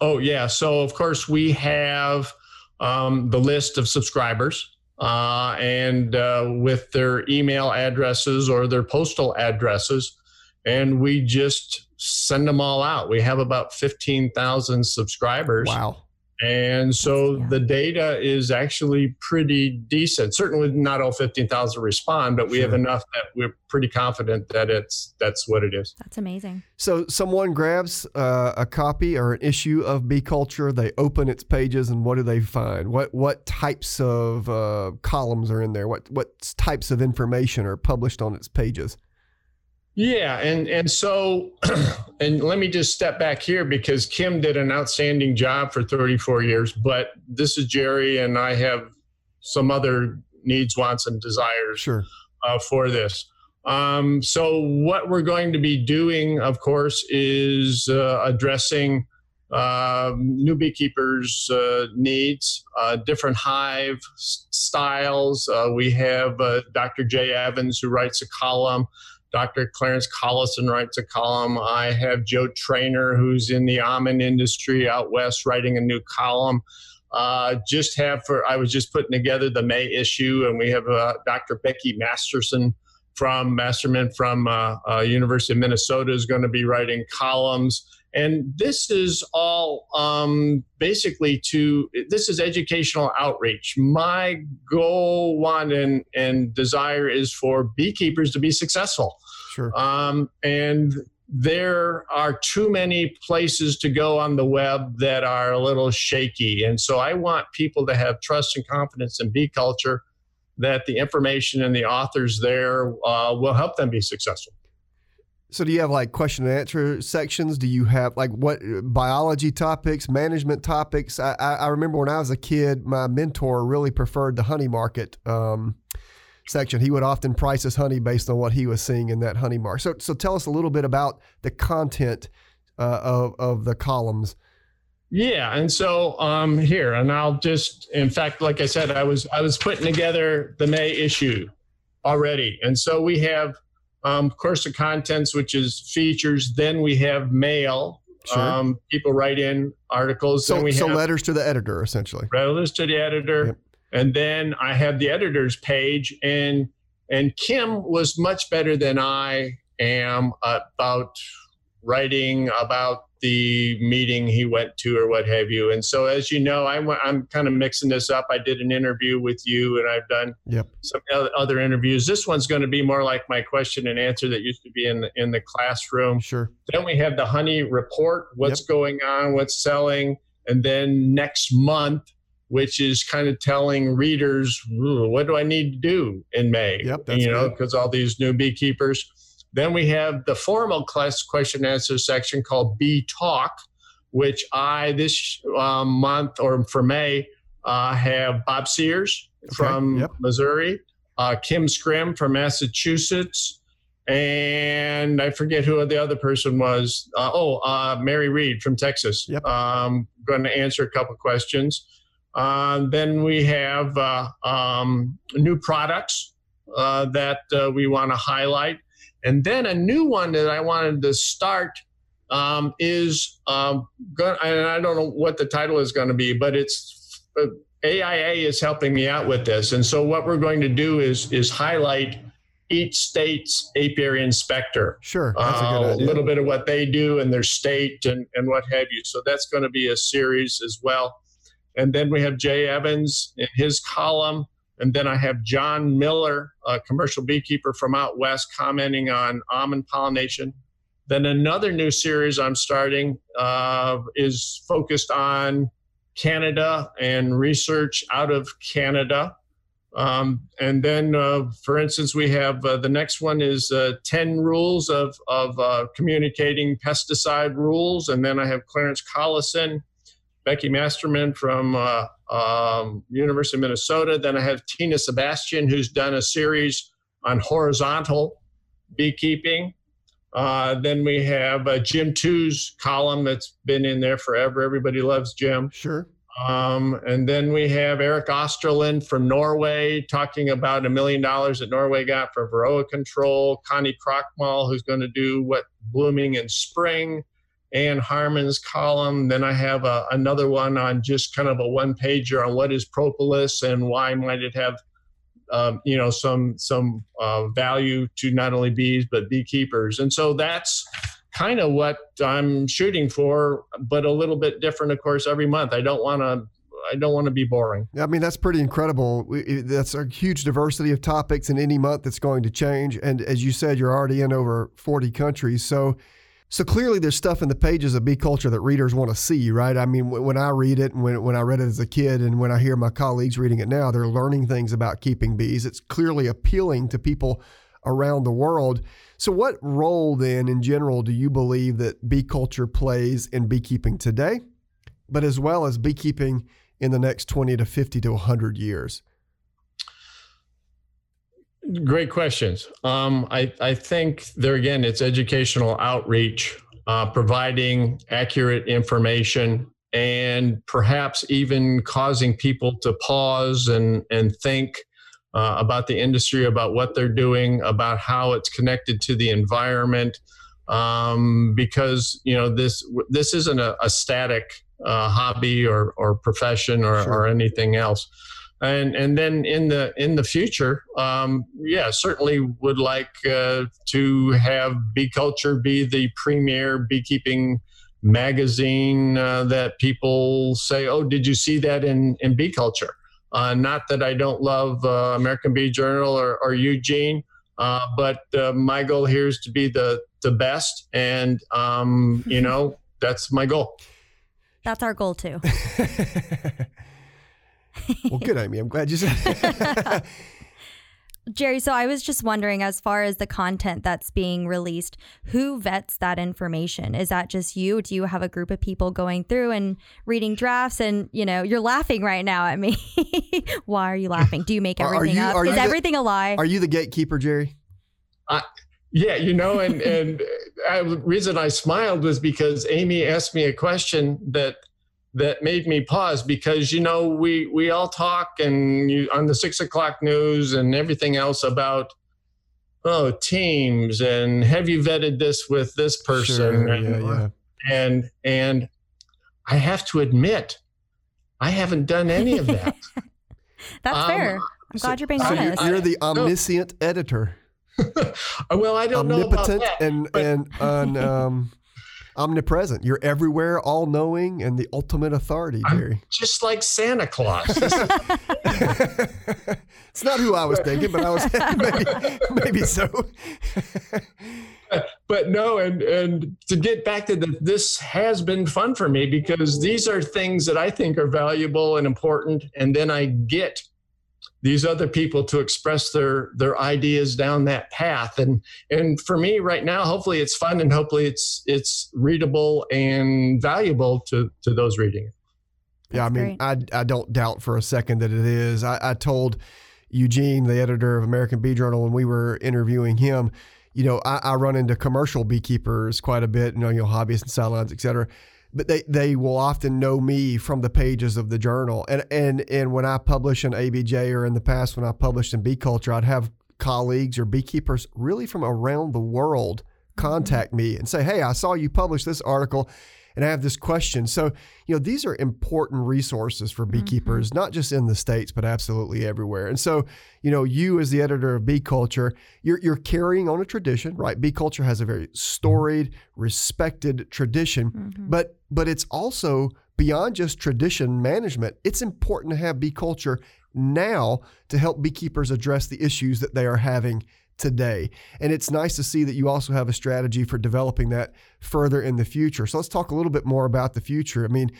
Oh yeah, so of course we have um, the list of subscribers. Uh, and uh, with their email addresses or their postal addresses, and we just send them all out. We have about 15,000 subscribers. Wow. And so yeah. the data is actually pretty decent. Certainly not all 15,000 respond, but we sure. have enough that we're pretty confident that it's that's what it is. That's amazing. So someone grabs uh, a copy or an issue of Bee Culture, they open its pages, and what do they find? What what types of uh, columns are in there? What what types of information are published on its pages? Yeah, and and so, and let me just step back here because Kim did an outstanding job for 34 years. But this is Jerry, and I have some other needs, wants, and desires sure. uh, for this. Um, so what we're going to be doing, of course, is uh, addressing uh, new beekeepers' uh, needs, uh, different hive styles. Uh, we have Dr. Jay Evans who writes a column. Dr. Clarence Collison writes a column. I have Joe Traynor, who's in the almond industry out west, writing a new column. Uh, just have for I was just putting together the May issue, and we have uh, Dr. Becky Masterson from Masterman from uh, uh University of Minnesota is going to be writing columns. And this is all um, basically to this is educational outreach. My goal, want, and, and desire is for beekeepers to be successful. Sure. Um, and there are too many places to go on the web that are a little shaky. And so I want people to have trust and confidence in bee culture that the information and the authors there uh, will help them be successful. So do you have like question and answer sections? Do you have like what biology topics, management topics? I, I remember when I was a kid, my mentor really preferred the honey market. Um, section. He would often price his honey based on what he was seeing in that honey mark. So, so tell us a little bit about the content uh, of of the columns. Yeah, and so um, here, and I'll just, in fact, like I said, I was I was putting together the May issue already, and so we have, um, of course, the contents, which is features. Then we have mail. Sure. Um, people write in articles. So, so letters to the editor, essentially. Letters to the editor. Yep. And then I have the editor's page, and and Kim was much better than I am about writing about the meeting he went to or what have you. And so, as you know, I, am kind of mixing this up. I did an interview with you, and I've done yep. some other interviews. This one's going to be more like my question and answer that used to be in the, in the classroom. Sure. Then we have the honey report. What's yep. going on? What's selling? And then next month which is kind of telling readers what do I need to do in May? Yep, you know, because all these new beekeepers. Then we have the formal class question answer section called Bee Talk, which I this um, month or for May uh, have Bob Sears okay. from yep. Missouri, uh, Kim Skyrm from Massachusetts, and I forget who the other person was. Uh, oh, uh, Mary Reed from Texas. Yep. Um, going to answer a couple questions. Uh, then we have uh, um, new products uh, that uh, we want to highlight. And then a new one that I wanted to start um, is, um, and I don't know what the title is going to be, but it's AIA uh, is helping me out with this. And so what we're going to do is, is highlight each state's apiary inspector. Sure. That's a, uh, a little bit of what they do in their state and, and what have you. So that's going to be a series as well. And then we have Jay Evans in his column. And then I have John Miller, a commercial beekeeper from out west, commenting on almond pollination. Then another new series I'm starting uh, is focused on Canada and research out of Canada. Um, and then, uh, for instance, we have uh, the next one is uh, 10 rules of, of uh, communicating pesticide rules. And then I have Clarence Collison Becky Masterman from uh, um, University of Minnesota. Then I have Tina Sebastian, who's done a series on horizontal beekeeping. Uh, then we have uh, Jim Tew's column that's been in there forever. Everybody loves Jim. Sure. Um, and then we have Eric Osterland from Norway talking about a million dollars that Norway got for Varroa control. Connie Krochmal, who's going to do what blooming in spring. Ann Harmon's column. Then I have a, another one on just kind of a one pager on what is propolis and why might it have, um, you know, some some uh, value to not only bees but beekeepers. And so that's kind of what I'm shooting for, but a little bit different, of course, every month. I don't want to. I don't want to be boring. I mean, that's pretty incredible. That's a huge diversity of topics in any month that's going to change. And as you said, you're already in over 40 countries. So, so clearly there's stuff in the pages of bee culture that readers want to see, right? I mean, when I read it, when, when I read it as a kid, and when I hear my colleagues reading it now, they're learning things about keeping bees. It's clearly appealing to people around the world. So, what role then, in general, do you believe that bee culture plays in beekeeping today, but as well as beekeeping in the next 20 to 50 to 100 years? Great questions. Um, I, I think there again, it's educational outreach, uh, providing accurate information, and perhaps even causing people to pause and, and think uh, about the industry, about what they're doing, about how it's connected to the environment. Um, because you know this this isn't a, a static uh, hobby or, or profession or, sure. or anything else. And and then in the in the future, um, yeah, certainly would like uh, to have Bee Culture be the premier beekeeping magazine uh, that people say, "Oh, did you see that in in Bee Culture?" Uh, not that I don't love uh, American Bee Journal or, or Eugene, uh, but uh, my goal here is to be the the best, and um, you know that's my goal. That's our goal too. well, good, Amy. I'm glad you said. Jerry, so I was just wondering, as far as the content that's being released, who vets that information? Is that just you? Do you have a group of people going through and reading drafts? And you know, you're laughing right now at me. Why are you laughing? Do you make everything you, up? Is everything the, a lie? Are you the gatekeeper, Jerry? Uh, yeah, you know, and and the reason I smiled was because Amy asked me a question that that made me pause because you know we we all talk and you on the six o'clock news and everything else about oh teams and have you vetted this with this person sure, and, yeah, yeah. and and I have to admit I haven't done any of that. That's um, fair. I'm glad you're being so honest. You're the omniscient no. editor. well, I don't Omnipotent know about that, and but... and and um omnipresent. You're everywhere, all knowing, and the ultimate authority, Jerry. I'm just like Santa Claus. it's not who I was thinking, but I was maybe, maybe so. but no, and and to get back to the, this has been fun for me because these are things that I think are valuable and important, and then I get these other people to express their their ideas down that path. And and for me right now hopefully it's fun and hopefully it's it's readable and valuable to to those reading it. Yeah i mean I, I don't doubt for a second that it is. I, I told eugene the editor of american bee journal when we were interviewing him you know I, I run into commercial beekeepers quite a bit you know, you know hobbyists and sidelines et cetera but they, they will often know me from the pages of the journal. And, and, and when I publish in ABJ or in the past when I published in Bee Culture, I'd have colleagues or beekeepers really from around the world contact me and say, Hey, I saw you publish this article and I have this question. So, you know, these are important resources for beekeepers, mm-hmm. not just in the States, but absolutely everywhere. And so, you know, you as the editor of Bee Culture, you're, you're carrying on a tradition, right? Bee Culture has a very storied, respected tradition, mm-hmm. but but it's also beyond just tradition management. It's important to have bee culture now to help beekeepers address the issues that they are having today. And it's nice to see that you also have a strategy for developing that further in the future. So let's talk a little bit more about the future. I mean,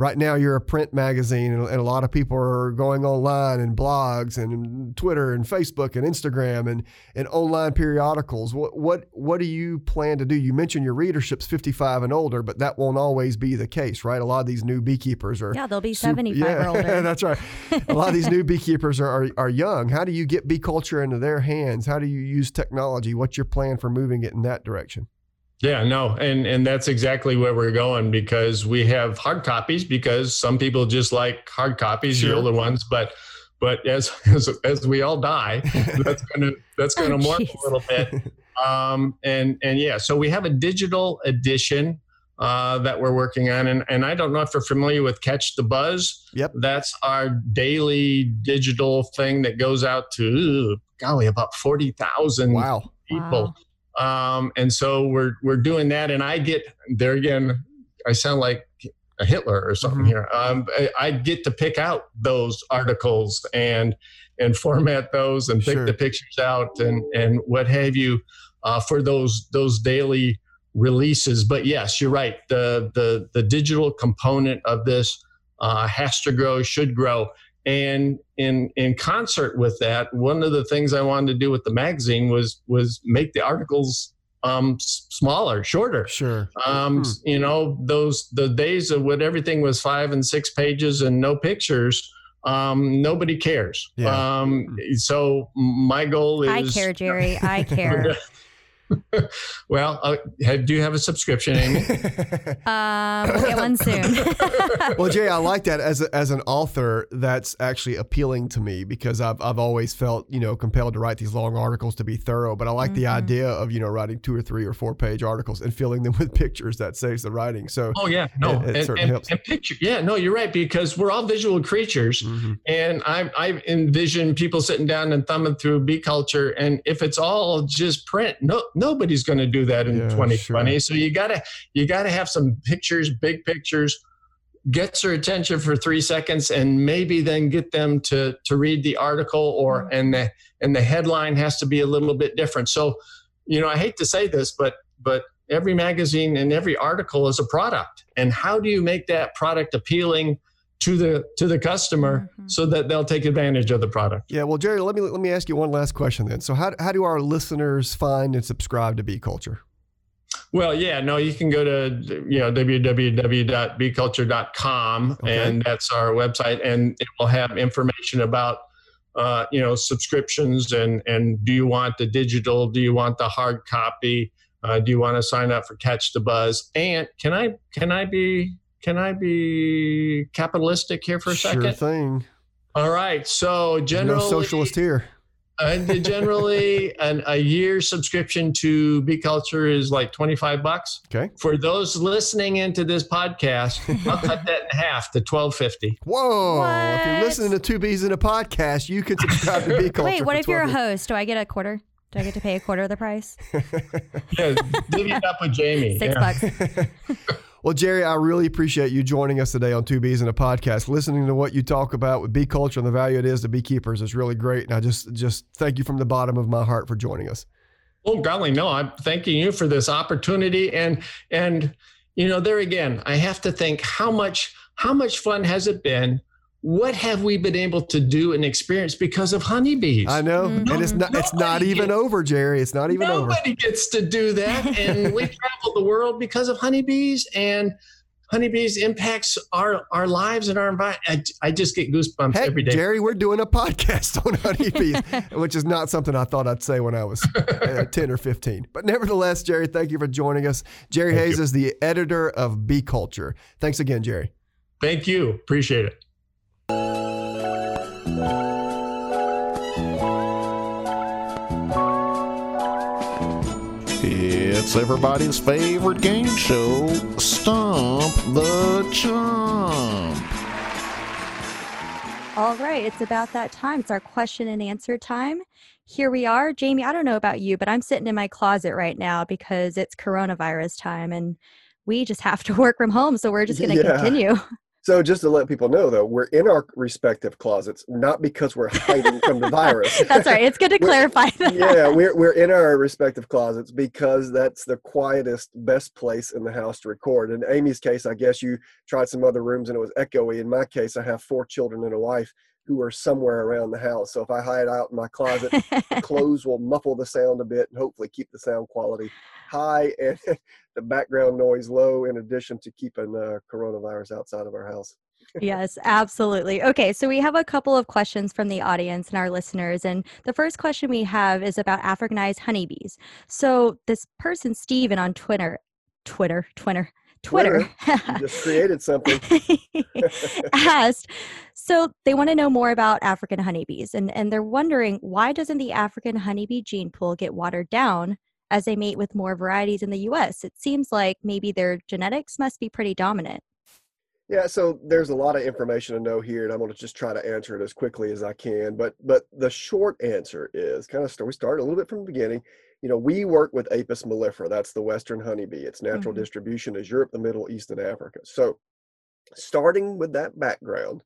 right now you're a print magazine and, a lot of people are going online and blogs and Twitter and Facebook and Instagram and, and online periodicals. What, what, what do you plan to do? You mentioned your readership's 55 and older, but that won't always be the case, right? A lot of these new beekeepers are. Yeah, they'll be 75 super, yeah, or older. that's right. A lot of these new beekeepers are, are, are young. How do you get bee culture into their hands? How do you use technology? What's your plan for moving it in that direction? Yeah, no, and and that's exactly where we're going because we have hard copies because some people just like hard copies, sure. the older ones, but but as, as as we all die, that's gonna that's gonna oh, morph geez. a little bit. Um, and and yeah, so we have a digital edition uh, that we're working on, and and I don't know if you're familiar with Catch the Buzz. Yep, that's our daily digital thing that goes out to golly about forty thousand wow. people. Wow um, and so we're we're doing that, and I get there again. I sound like a Hitler or something mm-hmm. here. Um, I, I, get to pick out those articles and and format those and pick sure. the pictures out and and what have you uh, for those those daily releases. But yes, you're right. The the the digital component of this uh, has to grow, should grow, and in in concert with that one of the things i wanted to do with the magazine was was make the articles um smaller shorter. Sure. Um hmm. you know those the days of when everything was five and six pages and no pictures um nobody cares. Yeah. um so my goal is i care jerry. I care well, uh, have, do you have a subscription, Amy? um, we'll get one soon. well, Jay, I like that as a, as an author. That's actually appealing to me because I've I've always felt you know compelled to write these long articles to be thorough. But I like mm-hmm. the idea of you know writing two or three or four page articles and filling them with pictures. That saves the writing. So oh yeah, no, it, it and, certainly and, helps. And picture, yeah, no, you're right because we're all visual creatures, mm-hmm. and I I envision people sitting down and thumbing through bee culture, and if it's all just print, no nobody's going to do that in yeah, 2020. Sure. So you gotta you gotta have some pictures, big pictures, gets their attention for three seconds, and maybe then get them to to read the article or mm-hmm. and the and the headline has to be a little bit different. So, you know, I hate to say this, but but every magazine and every article is a product, and how do you make that product appealing? To the to the customer mm-hmm. so that they'll take advantage of the product. Yeah, well, Jerry, let me let me ask you one last question then. So, how how do our listeners find and subscribe to Bee Culture? Well, yeah, no, you can go to you know www.beeculture.com okay. and that's our website, and it will have information about uh, you know subscriptions and and do you want the digital? Do you want the hard copy? Uh, do you want to sign up for Catch the Buzz? And can I can I be can I be capitalistic here for a sure second? Sure thing. All right. So generally, no socialist here. uh, generally, an, a year subscription to Bee Culture is like twenty five bucks. Okay. For those listening into this podcast, I'll cut that in half to twelve fifty. Whoa! What? If you're listening to Two Bees in a podcast, you can subscribe to Bee Culture. Wait, what if you're a host? Do I get a quarter? Do I get to pay a quarter of the price? yeah, divvy it up with Jamie. Six yeah. bucks. Well, Jerry, I really appreciate you joining us today on Two Bees in a podcast. Listening to what you talk about with bee culture and the value it is to beekeepers is really great. And I just just thank you from the bottom of my heart for joining us. Oh golly, no, I'm thanking you for this opportunity. And and you know, there again, I have to think how much how much fun has it been what have we been able to do and experience because of honeybees? I know, mm-hmm. and it's not it's not even gets, over, Jerry. It's not even nobody over. Nobody gets to do that, and we travel the world because of honeybees, and honeybees impacts our our lives and our environment. I, I just get goosebumps hey, every day. Jerry, we're doing a podcast on honeybees, which is not something I thought I'd say when I was uh, ten or fifteen. But nevertheless, Jerry, thank you for joining us. Jerry thank Hayes you. is the editor of Bee Culture. Thanks again, Jerry. Thank you. Appreciate it. It's everybody's favorite game show, Stump the Chump. All right, it's about that time. It's our question and answer time. Here we are. Jamie, I don't know about you, but I'm sitting in my closet right now because it's coronavirus time and we just have to work from home. So we're just going to yeah. continue. So just to let people know, though, we're in our respective closets, not because we're hiding from the virus. That's right. It's good to clarify that. Yeah, we're we're in our respective closets because that's the quietest, best place in the house to record. In Amy's case, I guess you tried some other rooms and it was echoey. In my case, I have four children and a wife who are somewhere around the house. So if I hide out in my closet, the clothes will muffle the sound a bit and hopefully keep the sound quality high and the background noise low in addition to keeping uh, coronavirus outside of our house yes, absolutely. Okay, so we have a couple of questions from the audience and our listeners. And the first question we have is about Africanized honeybees. So this person, Steven, on Twitter, Twitter, Twitter, Twitter, Twitter just created something. asked, so they want to know more about African honeybees, and and they're wondering why doesn't the African honeybee gene pool get watered down as they mate with more varieties in the U.S.? It seems like maybe their genetics must be pretty dominant. Yeah, so there's a lot of information to know here, and I'm going to just try to answer it as quickly as I can. But but the short answer is kind of we start a little bit from the beginning. You know, we work with Apis mellifera. That's the western honeybee. Its natural mm-hmm. distribution is Europe, the Middle East, and Africa. So, starting with that background,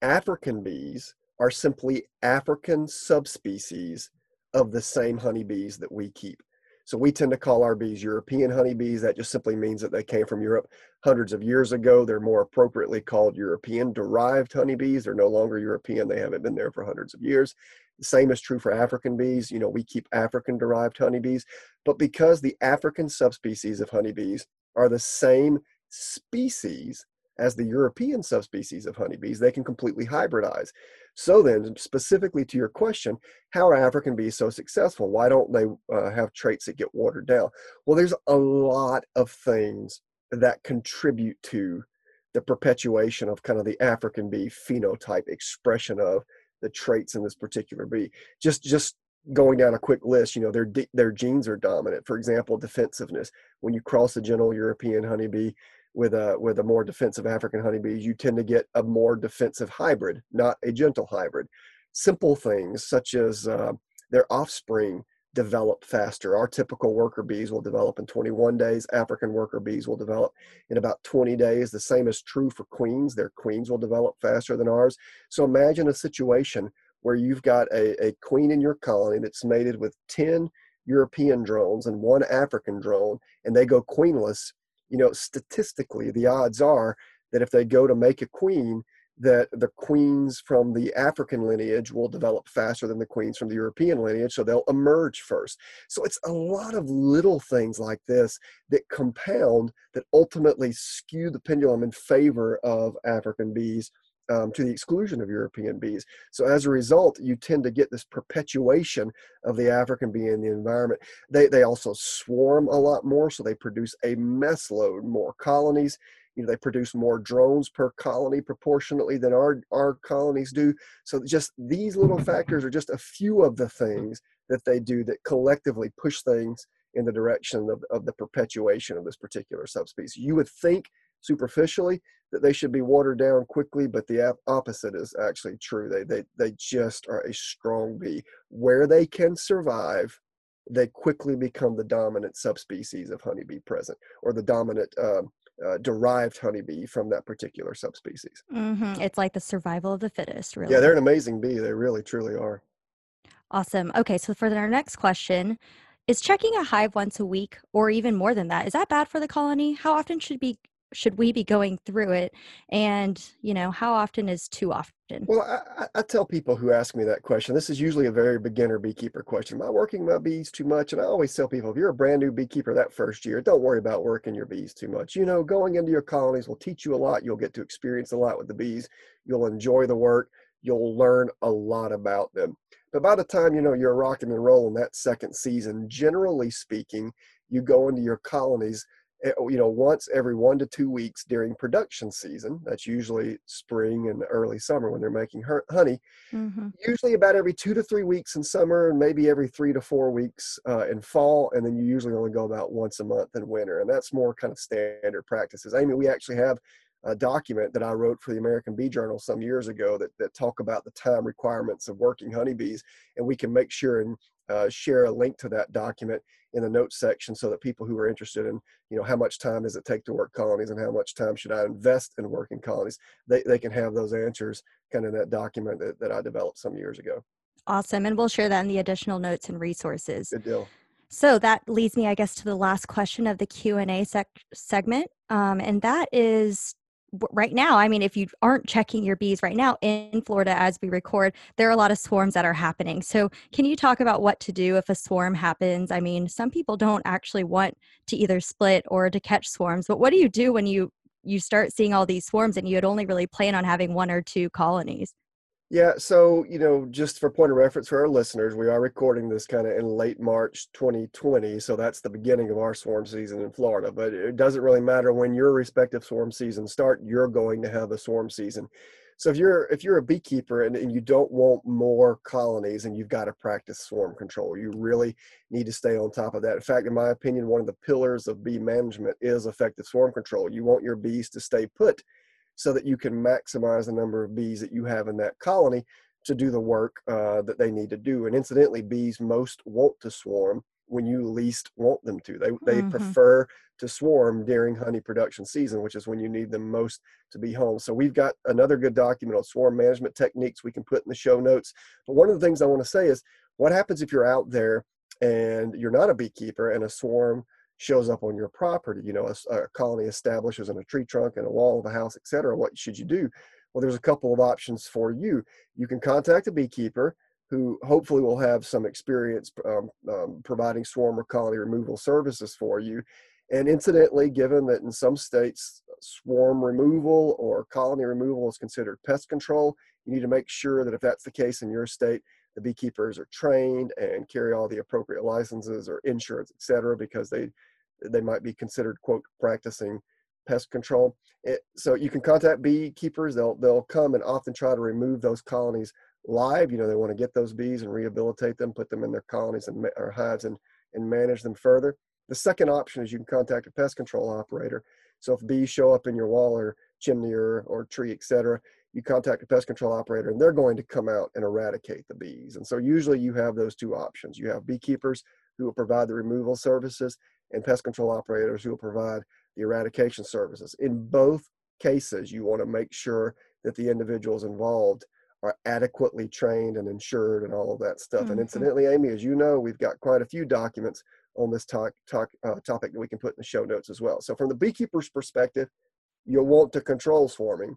African bees are simply African subspecies of the same honeybees that we keep. So we tend to call our bees European honeybees. That just simply means that they came from Europe hundreds of years ago. They're more appropriately called European derived honeybees. They're no longer European. They haven't been there for hundreds of years. The same is true for African bees. You know, we keep African derived honeybees, but because the African subspecies of honeybees are the same species as the European subspecies of honeybees, they can completely hybridize. So then, specifically to your question, how are African bees so successful? Why don't they uh, have traits that get watered down? Well, there's a lot of things that contribute to the perpetuation of kind of the African bee phenotype expression of the traits in this particular bee. Just just going down a quick list, you know, their their genes are dominant. For example, defensiveness. When you cross a gentle European honeybee with a with a more defensive African honeybees, you tend to get a more defensive hybrid, not a gentle hybrid. Simple things such as uh, their offspring develop faster. Our typical worker bees will develop in 21 days. African worker bees will develop in about 20 days. The same is true for queens. Their queens will develop faster than ours. So imagine a situation where you've got a, a queen in your colony that's mated with 10 European drones and one African drone, and they go queenless you know, statistically, the odds are that if they go to make a queen, that the queens from the African lineage will develop faster than the queens from the European lineage, so they'll emerge first. So it's a lot of little things like this that compound that ultimately skew the pendulum in favor of African bees um, to the exclusion of European bees. So as a result, you tend to get this perpetuation of the African bee in the environment. They, they also swarm a lot more, so they produce a mess load more colonies. You know, they produce more drones per colony proportionately than our, our colonies do. So just these little factors are just a few of the things that they do that collectively push things in the direction of, of the perpetuation of this particular subspecies. You would think superficially that they should be watered down quickly, but the opposite is actually true. They, they, they just are a strong bee. Where they can survive, they quickly become the dominant subspecies of honeybee present, or the dominant uh, uh, derived honeybee from that particular subspecies. Mm-hmm. It's like the survival of the fittest, really. Yeah, they're an amazing bee. They really, truly are. Awesome. Okay, so for our next question, is checking a hive once a week or even more than that is that bad for the colony? How often should be should we be going through it? And you know how often is too often? Well I, I, tell people who ask me that question this is usually a very beginner beekeeper question am i working my bees too much? And i always tell people if you're a brand new beekeeper that first year don't worry about working your bees too much. You know going into your colonies will teach you a lot. You'll get to experience a lot with the bees. You'll enjoy the work. You'll learn a lot about them. But by the time you know you're rocking and rolling that second season generally speaking you go into your colonies you know once every one to two weeks during production season that's usually spring and early summer when they're making her- honey mm-hmm. usually about every two to three weeks in summer and maybe every three to four weeks uh, in fall and then you usually only go about once a month in winter and that's more kind of standard practices i mean we actually have a document that I wrote for the American Bee Journal some years ago that, that talk about the time requirements of working honeybees. And we can make sure and uh, share a link to that document in the notes section so that people who are interested in you know how much time does it take to work colonies and how much time should i invest in working colonies they, they can have those answers kind of in that document that, that i developed some years ago. Awesome and we'll share that in the additional notes and resources. Good deal. So that leads me i guess to the last question of the q&a sec- segment um, and that is right now, I mean, if you aren't checking your bees right now in Florida as we record, there are a lot of swarms that are happening. So, can you talk about what to do if a swarm happens? I mean, some people don't actually want to either split or to catch swarms, but what do you do when you you start seeing all these swarms and you had only really planned on having one or two colonies. Yeah, so you know, just for point of reference for our listeners, we are recording this kind of in late March 2020, so that's the beginning of our swarm season in Florida. But it doesn't really matter when your respective swarm season start; you're going to have a swarm season. So if you're if you're a beekeeper and, and you don't want more colonies and you've got to practice swarm control, you really need to stay on top of that. In fact, in my opinion, one of the pillars of bee management is effective swarm control. You want your bees to stay put so that you can maximize the number of bees that you have in that colony to do the work uh, that they need to do. And incidentally, bees most want to swarm when you least want them to. They they mm-hmm. prefer to swarm during honey production season, which is when you need them most to be home. So we've got another good document on swarm management techniques we can put in the show notes. But one of the things I want to say is what happens if you're out there and you're not a beekeeper and a swarm shows up on your property, you know, a, a colony establishes in a tree trunk and a wall of a house, etc. What should you do? Well, there's a couple of options for you. You can contact a beekeeper who hopefully will have some experience um, um, providing swarm or colony removal services for you. And incidentally, given that in some states swarm removal or colony removal is considered pest control, you need to make sure that if that's the case in your state, the beekeepers are trained and carry all the appropriate licenses or insurance, et cetera, because they they might be considered quote practicing pest control. It, so you can contact beekeepers; they'll they'll come and often try to remove those colonies live. You know, they want to get those bees and rehabilitate them, put them in their colonies and or hives and and manage them further. The second option is you can contact a pest control operator. So if bees show up in your wall or chimney or, or tree, etc., you contact a pest control operator and they're going to come out and eradicate the bees. And so usually you have those two options. You have beekeepers who will provide the removal services and pest control operators who will provide the eradication services. In both cases, you want to make sure that the individuals involved are adequately trained and insured and all of that stuff. Mm-hmm. And incidentally, Amy, as you know, we've got quite a few documents on this talk, talk uh, topic that we can put in the show notes as well. So from the beekeeper's perspective, you'll want to control swarming.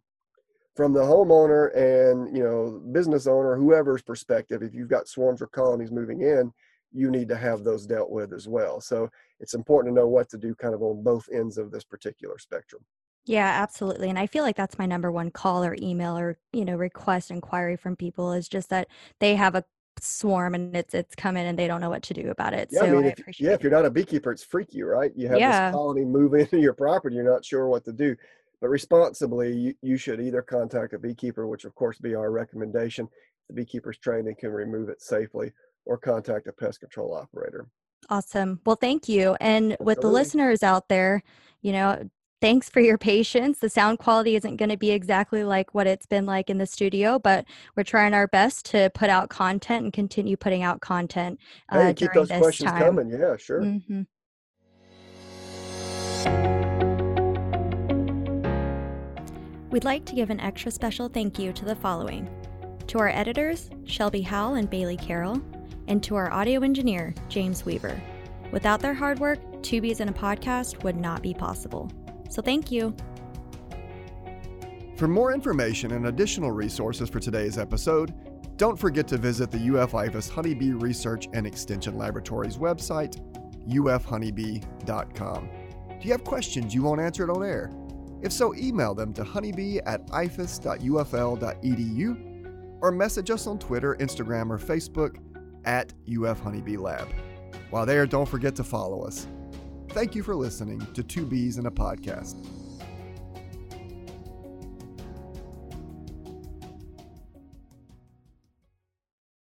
From the homeowner and you know business owner, whoever's perspective, if you've got swarms or colonies moving in, you need to have those dealt with as well. So it's important to know what to do kind of on both ends of this particular spectrum. Yeah, absolutely. And I feel like that's my number one call or email or, you know, request inquiry from people is just that they have a swarm and it's it's coming and they don't know what to do about it. Yeah, so I mean, I if, yeah, if you're not a beekeeper, it's freaky, right? You have yeah. this colony move into your property, you're not sure what to do. But responsibly, you, you should either contact a beekeeper, which of course be our recommendation. The beekeeper's trained and can remove it safely, or contact a pest control operator. Awesome. Well, thank you. And Absolutely. with the listeners out there, you know, thanks for your patience. The sound quality isn't going to be exactly like what it's been like in the studio, but we're trying our best to put out content and continue putting out content uh, hey, keep those questions time. coming. Yeah, sure. Mm-hmm. We'd like to give an extra special thank you to the following to our editors, Shelby Howell and Bailey Carroll, and to our audio engineer, James Weaver. Without their hard work, Two Bees in a Podcast would not be possible. So thank you. For more information and additional resources for today's episode, don't forget to visit the UF IFAS Honeybee Research and Extension Laboratory's website, ufhoneybee.com. Do you have questions you won't answer it on air? If so, email them to honeybee at ifas.ufl.edu or message us on Twitter, Instagram, or Facebook at UF Honeybee Lab. While there, don't forget to follow us. Thank you for listening to Two Bees in a Podcast.